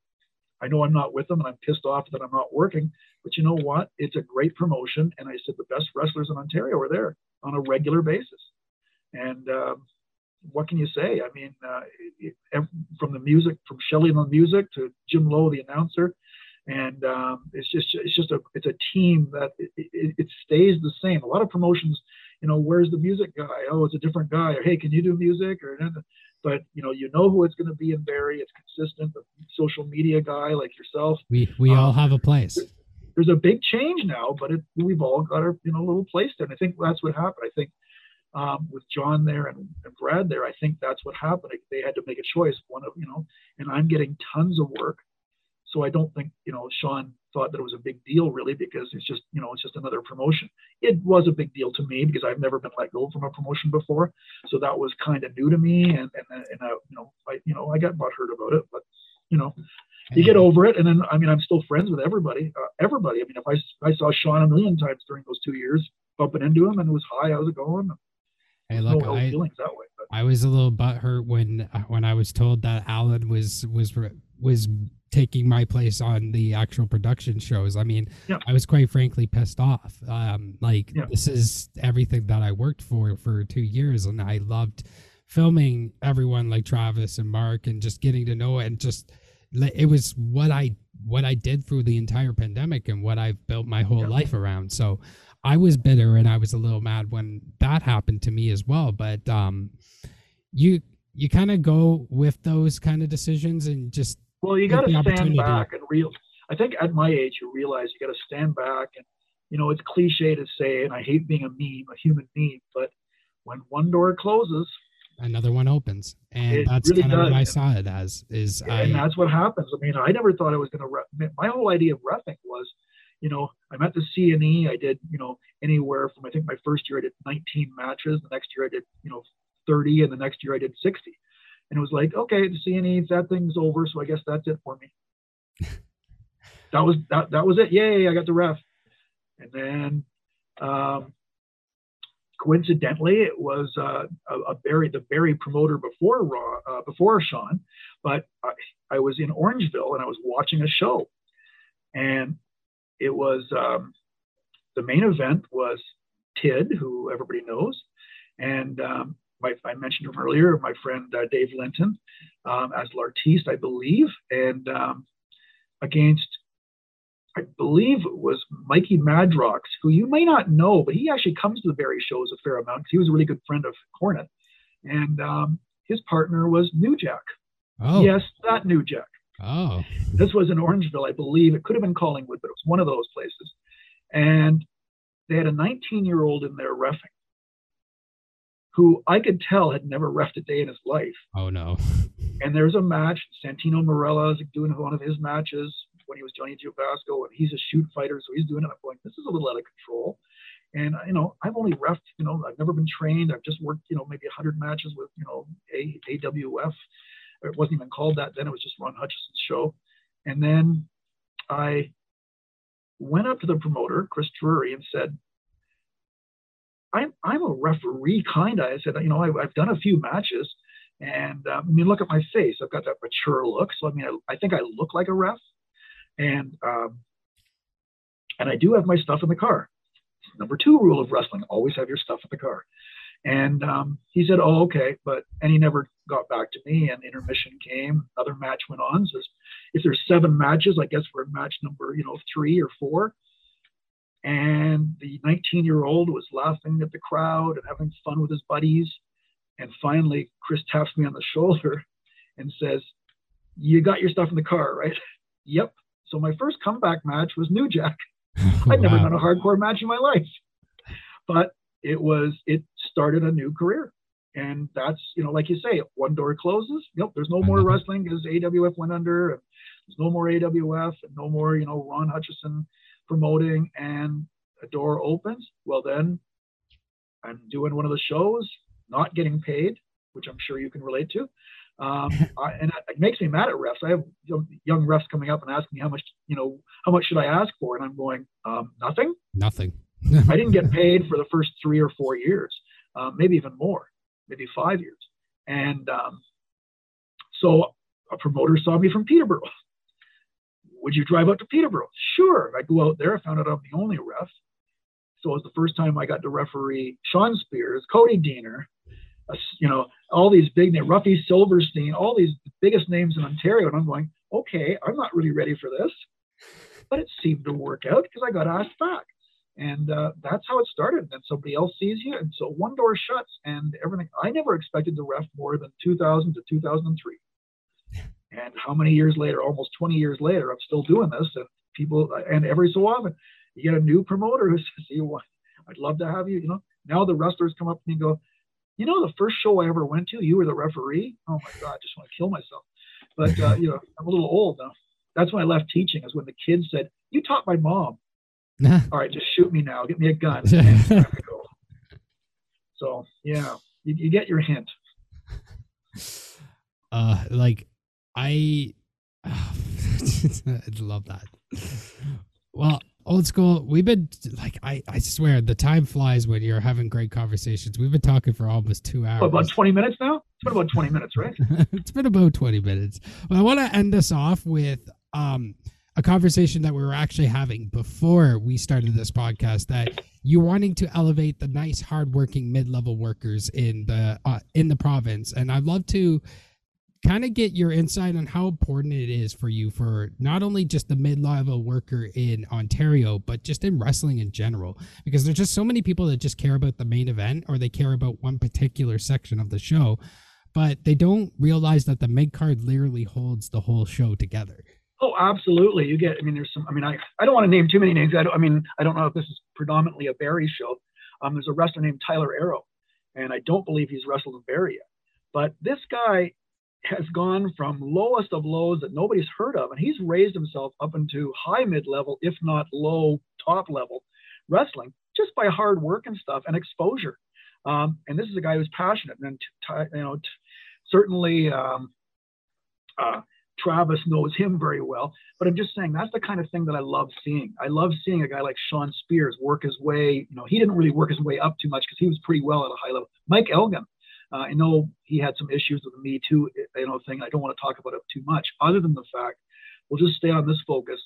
[SPEAKER 4] I know I'm not with them and I'm pissed off that I'm not working, but you know what? It's a great promotion. And I said the best wrestlers in Ontario are there on a regular basis. And um, what can you say? I mean, uh, it, it, from the music, from Shelley on the music to Jim Lowe, the announcer, and um, it's just it's just a it's a team that it, it, stays the same. A lot of promotions, you know, where's the music guy? Oh, it's a different guy. Or hey, can you do music? Or but you know, you know who it's going to be in Barrie. It's consistent. The social media guy like yourself.
[SPEAKER 3] We we um, all have a place.
[SPEAKER 4] There's a big change now, but it, we've all got our you know little place there. And I think that's what happened. I think um, with John there and, and Brad there, I think that's what happened. They had to make a choice. One of you know, and I'm getting tons of work so I don't think, you know, Sean thought that it was a big deal really because it's just, you know, it's just another promotion. It was a big deal to me because I've never been let go from a promotion before. So that was kind of new to me. And, and, and I, you know, I, you know, I got butthurt about it, but you know, you get over it. And then, I mean, I'm still friends with everybody, uh, everybody. I mean, if I, I saw Sean a million times during those two years bumping into him and it was, hi, how's it going?
[SPEAKER 3] Hey, look, no I, feelings that way. I was a little butthurt when, when I was told that Alan was, was, was taking my place on the actual production shows. I mean, yeah. I was quite frankly pissed off. Um, like yeah. this is everything that I worked for for two years, and I loved filming everyone like Travis and Mark, and just getting to know it, and just it was what I what I did through the entire pandemic and what I've built my whole yeah. life around. So I was bitter and I was a little mad when that happened to me as well. But um, you you kind of go with those kind of decisions and just
[SPEAKER 4] well, you got to stand back and real. I think at my age, you realize you got to stand back and, you know, it's cliche to say, and I hate being a meme, a human meme, but when one door closes,
[SPEAKER 3] another one opens, and that's really kind of what I saw it as. Is
[SPEAKER 4] yeah,
[SPEAKER 3] I,
[SPEAKER 4] and that's what happens. I mean, I never thought I was going to. Re- my whole idea of refing was, you know, I'm at the CNE. I did, you know, anywhere from I think my first year I did 19 matches. The next year I did, you know, 30, and the next year I did 60. And it was like, okay, the CNE, that thing's over, so I guess that's it for me. that was that that was it. Yay, I got the ref. And then um, coincidentally, it was uh, a, a Barrie, the Barrie promoter before Raw, uh, before Sean, but I, I, was in Orangeville and I was watching a show, and it was um, the main event was Tid, who everybody knows, and um, my, I mentioned him earlier, my friend uh, Dave Linton um, as L'artiste, I believe, and um, against, I believe it was Mikey Madrox, who you may not know, but he actually comes to the Barrie shows a fair amount because he was a really good friend of Cornette. And um, his partner was New Jack. Oh. Yes, that New Jack.
[SPEAKER 3] Oh.
[SPEAKER 4] This was in Orangeville, I believe. It could have been Collingwood, but it was one of those places. And they had a 19 year old in there refing who I could tell had never refed a day in his life.
[SPEAKER 3] Oh no.
[SPEAKER 4] and there's a match. Santino Marella is doing one of his matches when he was Johnny Giovasco, and he's a shoot fighter, so he's doing it. I'm going, this is a little out of control. And you know, I've only refed, you know, I've never been trained. I've just worked, you know, maybe 100 matches with, you know, a AWF. It wasn't even called that then. It was just Ron Hutchison's show. And then I went up to the promoter, Chris Drury, and said, I'm I'm a referee kind of. I said, you know, I, have done a few matches, and um, I mean, look at my face. I've got that mature look. So I mean, I, I think I look like a ref, and um, and I do have my stuff in the car. Number two rule of wrestling: always have your stuff in the car. And um, he said, "Oh, okay," but and he never got back to me. And intermission came. Another match went on. So if there's seven matches, I guess we're at match number, you know, three or four. And the 19 year old was laughing at the crowd and having fun with his buddies. And finally, Chris taps me on the shoulder and says, You got your stuff in the car, right? yep. So my first comeback match was New Jack. I'd never done a hardcore match in my life. But it was, it started a new career. And that's, you know, like you say, one door closes. Yep, there's no more wrestling because AWF went under. And There's no more AWF and no more, you know, Ron Hutchison promoting and a door opens, well, then I'm doing one of the shows, not getting paid, which I'm sure you can relate to. Um, I, and it makes me mad at refs. I have young refs coming up and asking me how much, you know, how much should I ask for? And I'm going, um, nothing.
[SPEAKER 3] Nothing.
[SPEAKER 4] I didn't get paid for the first three or four years, uh, maybe even more, maybe five years. And um, so a promoter saw me from Peterborough. Would you drive out to Peterborough? Sure. I go out there. I found out I'm the only ref. So it was the first time I got to referee Shawn Spears, Cody Deaner, uh, you know, all these big names, Ruffy Silverstein, all these biggest names in Ontario. And I'm going, okay, I'm not really ready for this. But it seemed to work out because I got asked back. And uh, that's how it started. Then somebody else sees you. And so one door shuts and everything. I never expected to ref more than 2000 to 2003. And how many years later, almost 20 years later, I'm still doing this. And people, and every so often, you get a new promoter who says, "You want? I'd love to have you." You know, now the wrestlers come up to me and go, "You know, the first show I ever went to, you were the referee." Oh my God, I just want to kill myself. But uh, you know, I'm a little old now. That's when I left teaching. Is when the kids said, "You taught my mom." All right, just shoot me now. Get me a gun. And it's time to go. So yeah, you, you get your hint.
[SPEAKER 3] uh like i i love that well old school we've been like i i swear the time flies when you're having great conversations we've been talking for almost two hours
[SPEAKER 4] What, about 20 minutes now? It's been about 20 minutes, right?
[SPEAKER 3] it's been about 20 minutes. Well, I want to end us off with um, a conversation that we were actually having before we started this podcast that you're wanting to elevate the nice, hardworking mid-level workers in the uh, in the province, and I'd love to kind of get your insight on how important it is for you for not only just the mid-level worker in Ontario, but just in wrestling in general. Because there's just so many people that just care about the main event or they care about one particular section of the show, but they don't realize that the mid card literally holds the whole show together.
[SPEAKER 4] Oh, absolutely. You get. I mean, there's some. I mean, I, I don't want to name too many names. I, don't, I mean, I don't know if this is predominantly a Barrie show. Um, there's a wrestler named Tyler Arrow, and I don't believe he's wrestled in Barrie yet. But this guy has gone from lowest of lows that nobody's heard of, and he's raised himself up into high mid level, if not low top level wrestling, just by hard work and stuff and exposure. Um, and this is a guy who's passionate, and you know, certainly um, uh, Travis knows him very well. But I'm just saying that's the kind of thing that I love seeing. I love seeing a guy like Shawn Spears work his way. You know, he didn't really work his way up too much because he was pretty well at a high level. Mike Elgin, uh, I know he had some issues with the Me Too, you know, thing. I don't want to talk about it too much, other than the fact we'll just stay on this focus.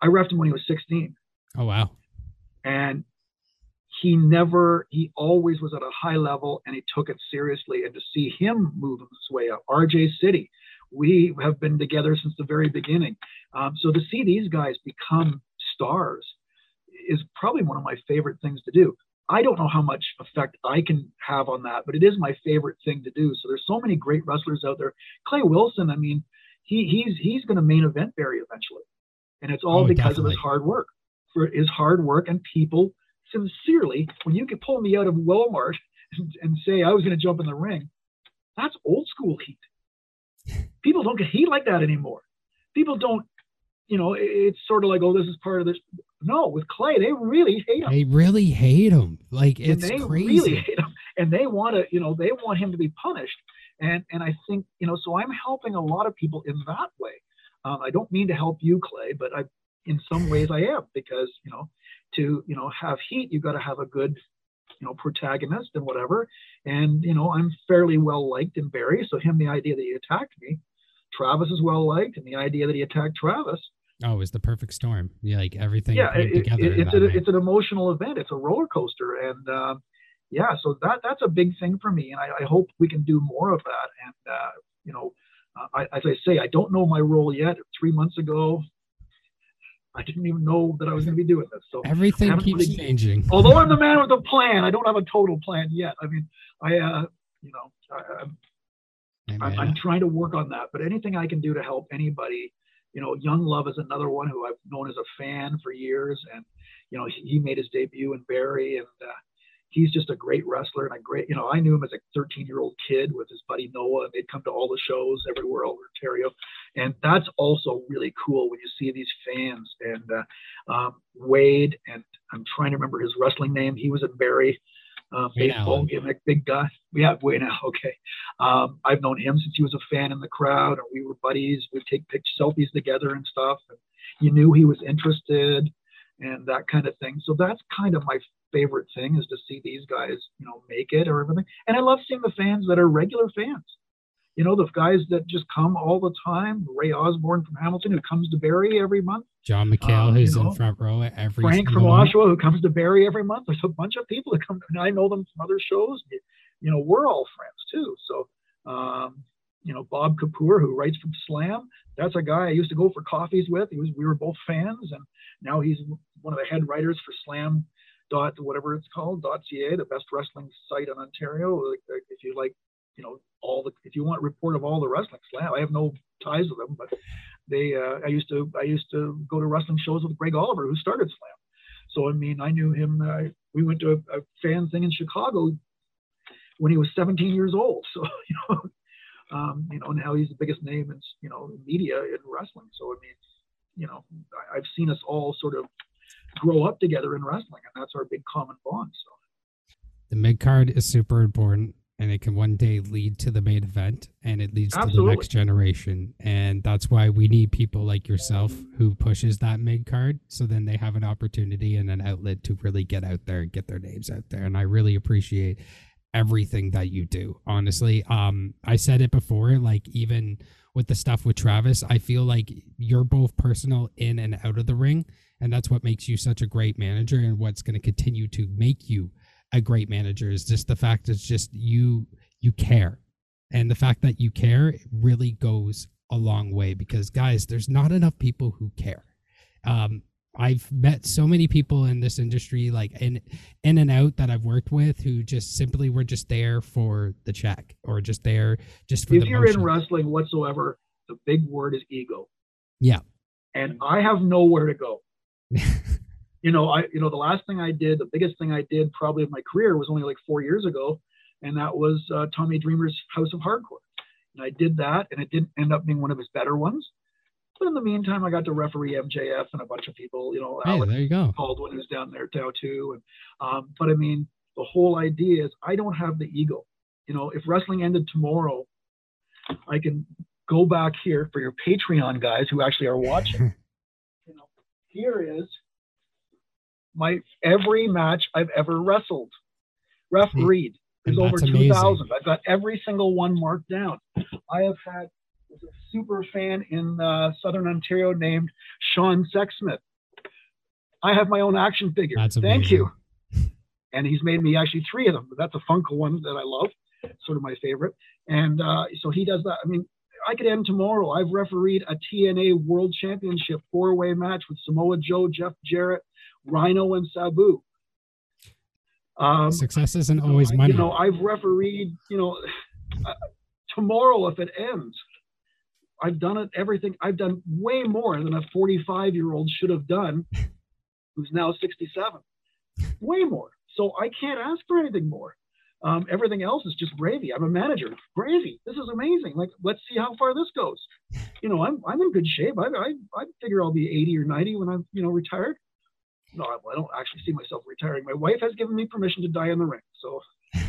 [SPEAKER 4] I refed him when he was 16,
[SPEAKER 3] Oh wow.
[SPEAKER 4] and he never, he always was at a high level, and he took it seriously. And to see him move his way up, RJ City, we have been together since the very beginning. Um, so to see these guys become stars is probably one of my favorite things to do. I don't know how much effect I can have on that, but it is my favorite thing to do. So there's so many great wrestlers out there. Clay Wilson, I mean, he he's he's going to main event Barrie eventually, and it's all
[SPEAKER 3] Oh,
[SPEAKER 4] because of his hard work. For his hard work and people sincerely, when you could pull me out of Walmart and, and say I was going to jump in the ring, that's old school heat. People don't get heat like that anymore. People don't, you know, it- it's sort of like, oh, this is part of this. No, with Clay, they really hate him.
[SPEAKER 3] They really hate him. Like it's and
[SPEAKER 4] they
[SPEAKER 3] crazy.
[SPEAKER 4] really hate him, and they want to, you know, they want him to be punished. And and I think, you know, so I'm helping a lot of people in that way. Um, I don't mean to help you, Clay, but I, in some ways, I am because you know, to you know have heat, you got to have a good, you know, protagonist and whatever. And you know, I'm fairly well liked in Barrie, so him the idea that he attacked me, Travis is well liked, and the idea that he attacked Travis,
[SPEAKER 3] Oh, it was the perfect storm. Yeah, like everything
[SPEAKER 4] yeah,
[SPEAKER 3] came
[SPEAKER 4] it, it,
[SPEAKER 3] together. in
[SPEAKER 4] it's a, it's an emotional event. It's a roller coaster, and um, yeah, so that that's a big thing for me, and I, I hope we can do more of that. And uh, you know, uh, I, as I say, I don't know my role yet. Three months ago, I didn't even know that I was going to be doing this. So
[SPEAKER 3] Everything keeps
[SPEAKER 4] really-
[SPEAKER 3] changing.
[SPEAKER 4] although I'm the man with a plan, I don't have a total plan yet. I mean, I uh, you know, I, I'm I'm. I'm trying to work on that. But anything I can do to help anybody, you know, Young Love is another one who I've known as a fan for years, and you know, he, made his debut in Barrie, and uh, he's just a great wrestler and a great, you know, I knew him as a 13 year old kid with his buddy Noah, and they'd come to all the shows everywhere over Ontario, and that's also really cool when you see these fans. And uh, um, Wade, and I'm trying to remember his wrestling name. He was in Barry. Uh,
[SPEAKER 3] Wayne
[SPEAKER 4] baseball
[SPEAKER 3] Allen.
[SPEAKER 4] gimmick, big guy. We have Wayne. Allen, Okay. Um, I've known him since he was a fan in the crowd, and we were buddies. We'd take pictures, selfies together and stuff. And you knew he was interested, and that kind of thing. So that's kind of my favorite thing is to see these guys, you know, make it or everything. And I love seeing the fans that are regular fans. You know, the guys that just come all the time. Ray Osborne from Hamilton, who comes to Barrie every month.
[SPEAKER 3] John McHale,
[SPEAKER 4] Um,
[SPEAKER 3] who's
[SPEAKER 4] know,
[SPEAKER 3] in front row at every
[SPEAKER 4] Frank from
[SPEAKER 3] one.
[SPEAKER 4] Oshawa, who comes to Barrie every month. There's a bunch of people that come, and I know them from other shows. You know, we're all friends too. So, um, you know, Bob Kapur, who writes from Slam, that's a guy I used to go for coffees with. He was, we were both fans, and now he's one of the head writers for Slam dot whatever it's called dot ca, the best wrestling site in Ontario. If you like, you know, all the if you want report of all the wrestling Slam, I have no ties with them, but they uh, I used to I used to go to wrestling shows with Greg Oliver, who started Slam. So I mean, I knew him. Uh, we went to a, a fan thing in Chicago when he was 17 years old. So you know, um, you know, now he's the biggest name in you know media in wrestling. So I mean, you know, I, I've seen us all sort of grow up together in wrestling, and that's our big common bond. So
[SPEAKER 3] The mid card is super important and it can one day lead to the main event and it leads to the next generation. And that's why we need people like yourself who pushes that mid card so then they have an opportunity and an outlet to really get out there and get their names out there. And I really appreciate everything that you do. Honestly, um I said it before like even with the stuff with Travis, I feel like you're both personal in and out of the ring and that's what makes you such a great manager and what's going to continue to make you a great manager is just the fact it's just you you care and the fact that you care really goes a long way because guys there's not enough people who care um i've met so many people in this industry like in in and out that i've worked with who just simply were just there for the check or just there just for
[SPEAKER 4] if
[SPEAKER 3] the
[SPEAKER 4] you're in wrestling whatsoever, the big word is ego.
[SPEAKER 3] Yeah.
[SPEAKER 4] And I have nowhere to go. you know, I you know the last thing I did, the biggest thing I did probably of my career was only like four years ago, and that was uh, Tommy Dreamer's House of Hardcore. And I did that, and it didn't end up being one of his better ones. But in the meantime, I got to referee MJF and a bunch of people. You know,
[SPEAKER 3] hey
[SPEAKER 4] Alex
[SPEAKER 3] there you go
[SPEAKER 4] Baldwin who's down there now too. And um, but I mean, the whole idea is I don't have the ego. You know, if wrestling ended tomorrow, I can go back here for your Patreon guys who actually are watching. you know, here is my every match I've ever wrestled, refereed. There's
[SPEAKER 3] And
[SPEAKER 4] over 2,000. I've got every single one marked down. I have had a super fan in uh, Southern Ontario named Sean Sexsmith. I have my own action figure.
[SPEAKER 3] That's
[SPEAKER 4] Thank you. And he's made me actually three of them. But that's a Funko one that I love, sort of my favorite. And uh, so he does that. I mean, I could end tomorrow. I've refereed a TNA World Championship four-way match with Samoa Joe, Jeff Jarrett, Rhino, and Sabu. Um,
[SPEAKER 3] success isn't always money
[SPEAKER 4] You know, I've refereed. You know, uh, tomorrow if it ends, I've done it. Everything I've done way more than a 45 year old should have done, who's now 67. Way more. So I can't ask for anything more. Um, everything else is just gravy. I'm a manager. Gravy. This is amazing. Like, let's see how far this goes. You know, I'm I'm in good shape. I I, I figure I'll be 80 or 90 when I'm you know retired. No, I don't actually see myself retiring. My wife has given me permission to die in the ring. So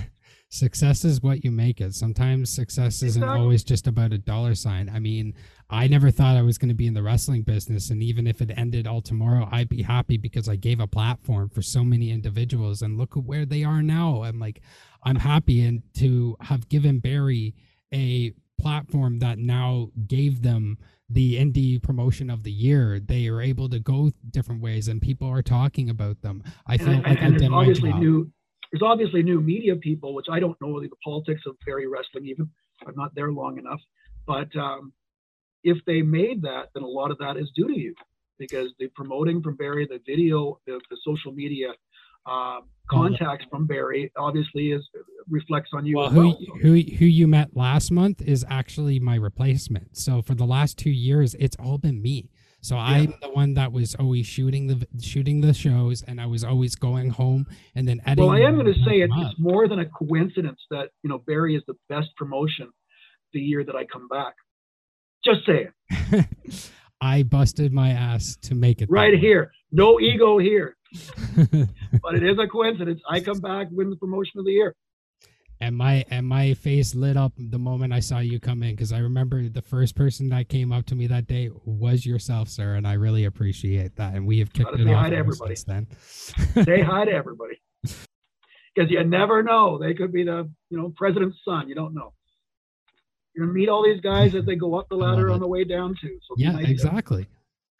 [SPEAKER 3] success is what you make it. Sometimes success isn't
[SPEAKER 4] Exactly.
[SPEAKER 3] always just about a dollar sign. I mean, I never thought I was going to be in the wrestling business, and even if it ended all tomorrow, I'd be happy because I gave a platform for so many individuals, and look at where they are now. I'm like, I'm happy and to have given Barrie a platform that now gave them the indie promotion of the year. They are able to go different ways, and people are talking about them. I
[SPEAKER 4] and,
[SPEAKER 3] feel
[SPEAKER 4] and-
[SPEAKER 3] like I
[SPEAKER 4] and
[SPEAKER 3] did
[SPEAKER 4] there's
[SPEAKER 3] my
[SPEAKER 4] obviously
[SPEAKER 3] job.
[SPEAKER 4] new there's obviously new media people, which I don't know the politics of Barrie wrestling even. I'm not there long enough. But um, if they made that, then a lot of that is due to you because the promoting from Barrie, the video, the, the social media um, contacts from Barrie obviously is reflects on you
[SPEAKER 3] Well, who
[SPEAKER 4] well. So-
[SPEAKER 3] who who you met last month is actually my replacement. So for the last two years, it's all been me. So I'm the one that was always shooting the shooting the shows, and I was always going home and then editing.
[SPEAKER 4] Well, I am going to say it, it's more than a coincidence that you know Barrie is the best promotion the year that I come back. Just saying.
[SPEAKER 3] I busted my ass to make it
[SPEAKER 4] right here, no ego here. but it is a coincidence. I come back, win the promotion of the year.
[SPEAKER 3] and my and my face lit up the moment I saw you come in because I remember the first person that came up to me that day was yourself, sir, and I really appreciate that. And we have kicked it off ever
[SPEAKER 4] everybody.
[SPEAKER 3] since then.
[SPEAKER 4] Say hi to everybody. Because you never know. They could be the, you know, president's son. You don't know. You're gonna meet all these guys as they go up the ladder on the way down too. So
[SPEAKER 3] yeah,
[SPEAKER 4] nice to
[SPEAKER 3] exactly,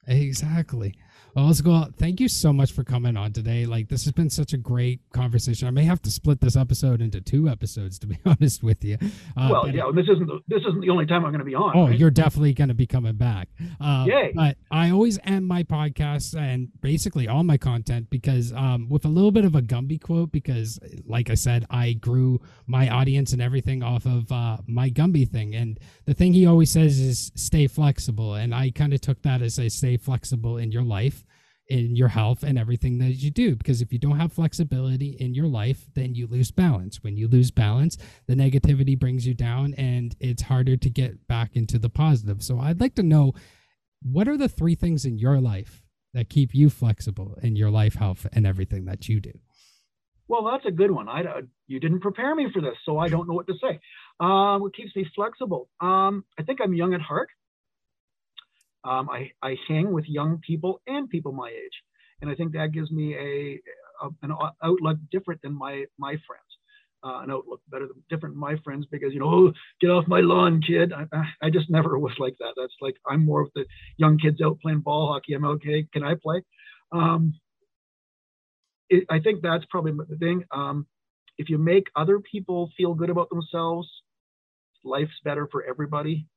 [SPEAKER 3] exactly. Well, let's go. Thank you so much for coming on today. Like this has been such a great conversation. I may have to split this episode into two episodes to be honest with you. Uh,
[SPEAKER 4] Well, yeah. This isn't the, this isn't the only time I'm going to be on.
[SPEAKER 3] Oh,
[SPEAKER 4] right?
[SPEAKER 3] you're definitely going to be coming back. Uh,
[SPEAKER 4] Yay.
[SPEAKER 3] But I always end my podcasts and basically all my content because um, with a little bit of a Gumby quote, because like I said, I grew my audience and everything off of uh, my Gumby thing. And the thing he always says is stay flexible. And I kind of took that as a stay flexible in your life. In your health and everything that you do, because if you don't have flexibility in your life, then you lose balance. When you lose balance, the negativity brings you down and it's harder to get back into the positive. So I'd like to know what are the three things in your life that keep you flexible in your life health and everything that you do?
[SPEAKER 4] Well, that's a good one. I uh, you didn't prepare me for this, so I don't know what to say. Um, what keeps me flexible? Um, I think I'm young at heart. Um, I I hang with young people and people my age, and I think that gives me a, a an outlook different than my my friends. Uh, an outlook better than different than my friends because you know, oh, get off my lawn, kid. I, I- just never was like that. That's like I'm more of the young kids out playing ball hockey. I'm okay. Can I play? Um, it, I think that's probably the thing. Um, if you make other people feel good about themselves, life's better for everybody.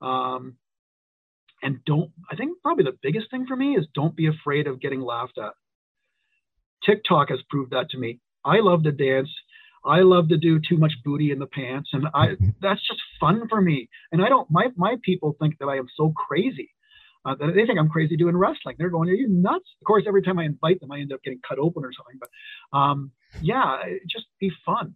[SPEAKER 4] Um, and don't, I think probably the biggest thing for me is don't be afraid of getting laughed at. TikTok has proved that to me. I love to dance. I love to do too much booty in the pants, and I that's just fun for me. And I don't my my people think that I am so crazy. Uh, that they think I'm crazy doing wrestling. They're going, "Are you nuts?" Of course, every time I invite them, I end up getting cut open or something. But um, yeah, just be fun.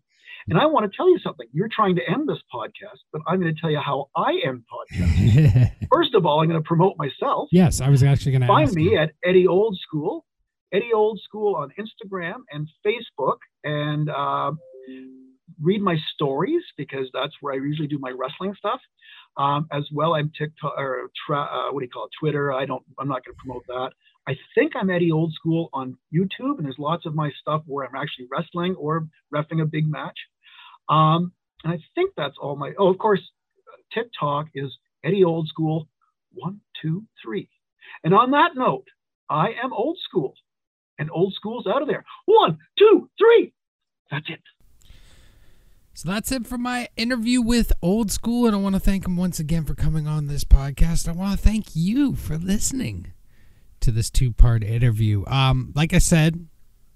[SPEAKER 4] And I want to tell you something. You're trying to end this podcast, but I'm going to tell you how I end podcasts. First of all, I'm going to promote myself.
[SPEAKER 3] yes, I was actually going to
[SPEAKER 4] Find me
[SPEAKER 3] you.
[SPEAKER 4] at Eddie Old School, Eddie Old School on Instagram and Facebook, and uh, read my stories because that's where I usually do my wrestling stuff. Um, as well, I'm TikTok or tra- uh, what do you call it? Twitter. I don't. I'm not going to promote that. I think I'm Eddie Old School on YouTube, and there's lots of my stuff where I'm actually wrestling or refing a big match. Um, and I think that's all my. Oh, of course, TikTok is Eddie Old School. One, two, three. And on that note, I am old school, and old school's out of there. One, two, three. That's it.
[SPEAKER 3] So that's it for my interview with Old School. And I want to thank him once again for coming on this podcast. I want to thank you for listening to this two part interview. Um, like I said,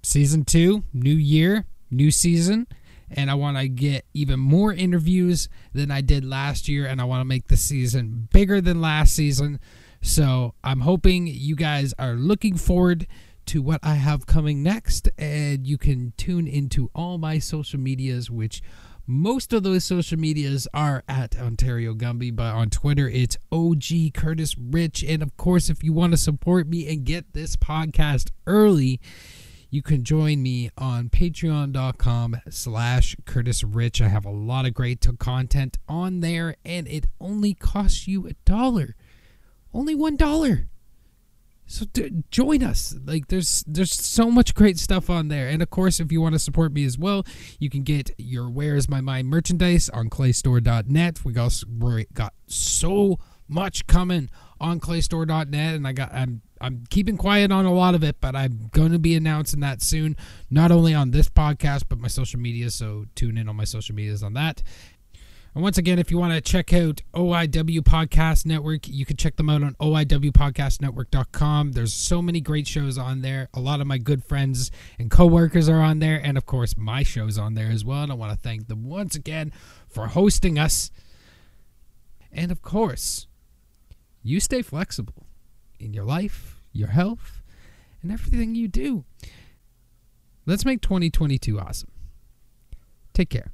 [SPEAKER 3] season two, new year, new season. And I want to get even more interviews than I did last year. And I want to make the season bigger than last season. So I'm hoping you guys are looking forward to what I have coming next. And you can tune into all my social medias, which most of those social medias are at Ontario Gumby, but on Twitter it's OG Curtis Rich. And of course, if you want to support me and get this podcast early, you can join me on patreon.com slash curtis rich. I have a lot of great content on there and it only costs you a dollar. Only one dollar. So d- join us. Like there's there's so much great stuff on there. And of course if you want to support me as well you can get your where's my mind merchandise on claystore.net we got got so much coming on claystore.net and i got i'm i'm keeping quiet on a lot of it but i'm going to be announcing that soon not only on this podcast but my social media so tune in on my social medias on that and once again, if you want to check out OIW Podcast Network, you can check them out on OIWPodcastNetwork.com. There's so many great shows on there. A lot of my good friends and coworkers are on there. And of course, my show's on there as well. And I want to thank them once again for hosting us. And of course, you stay flexible in your life, your health, and everything you do. Let's make 2022 awesome. Take care.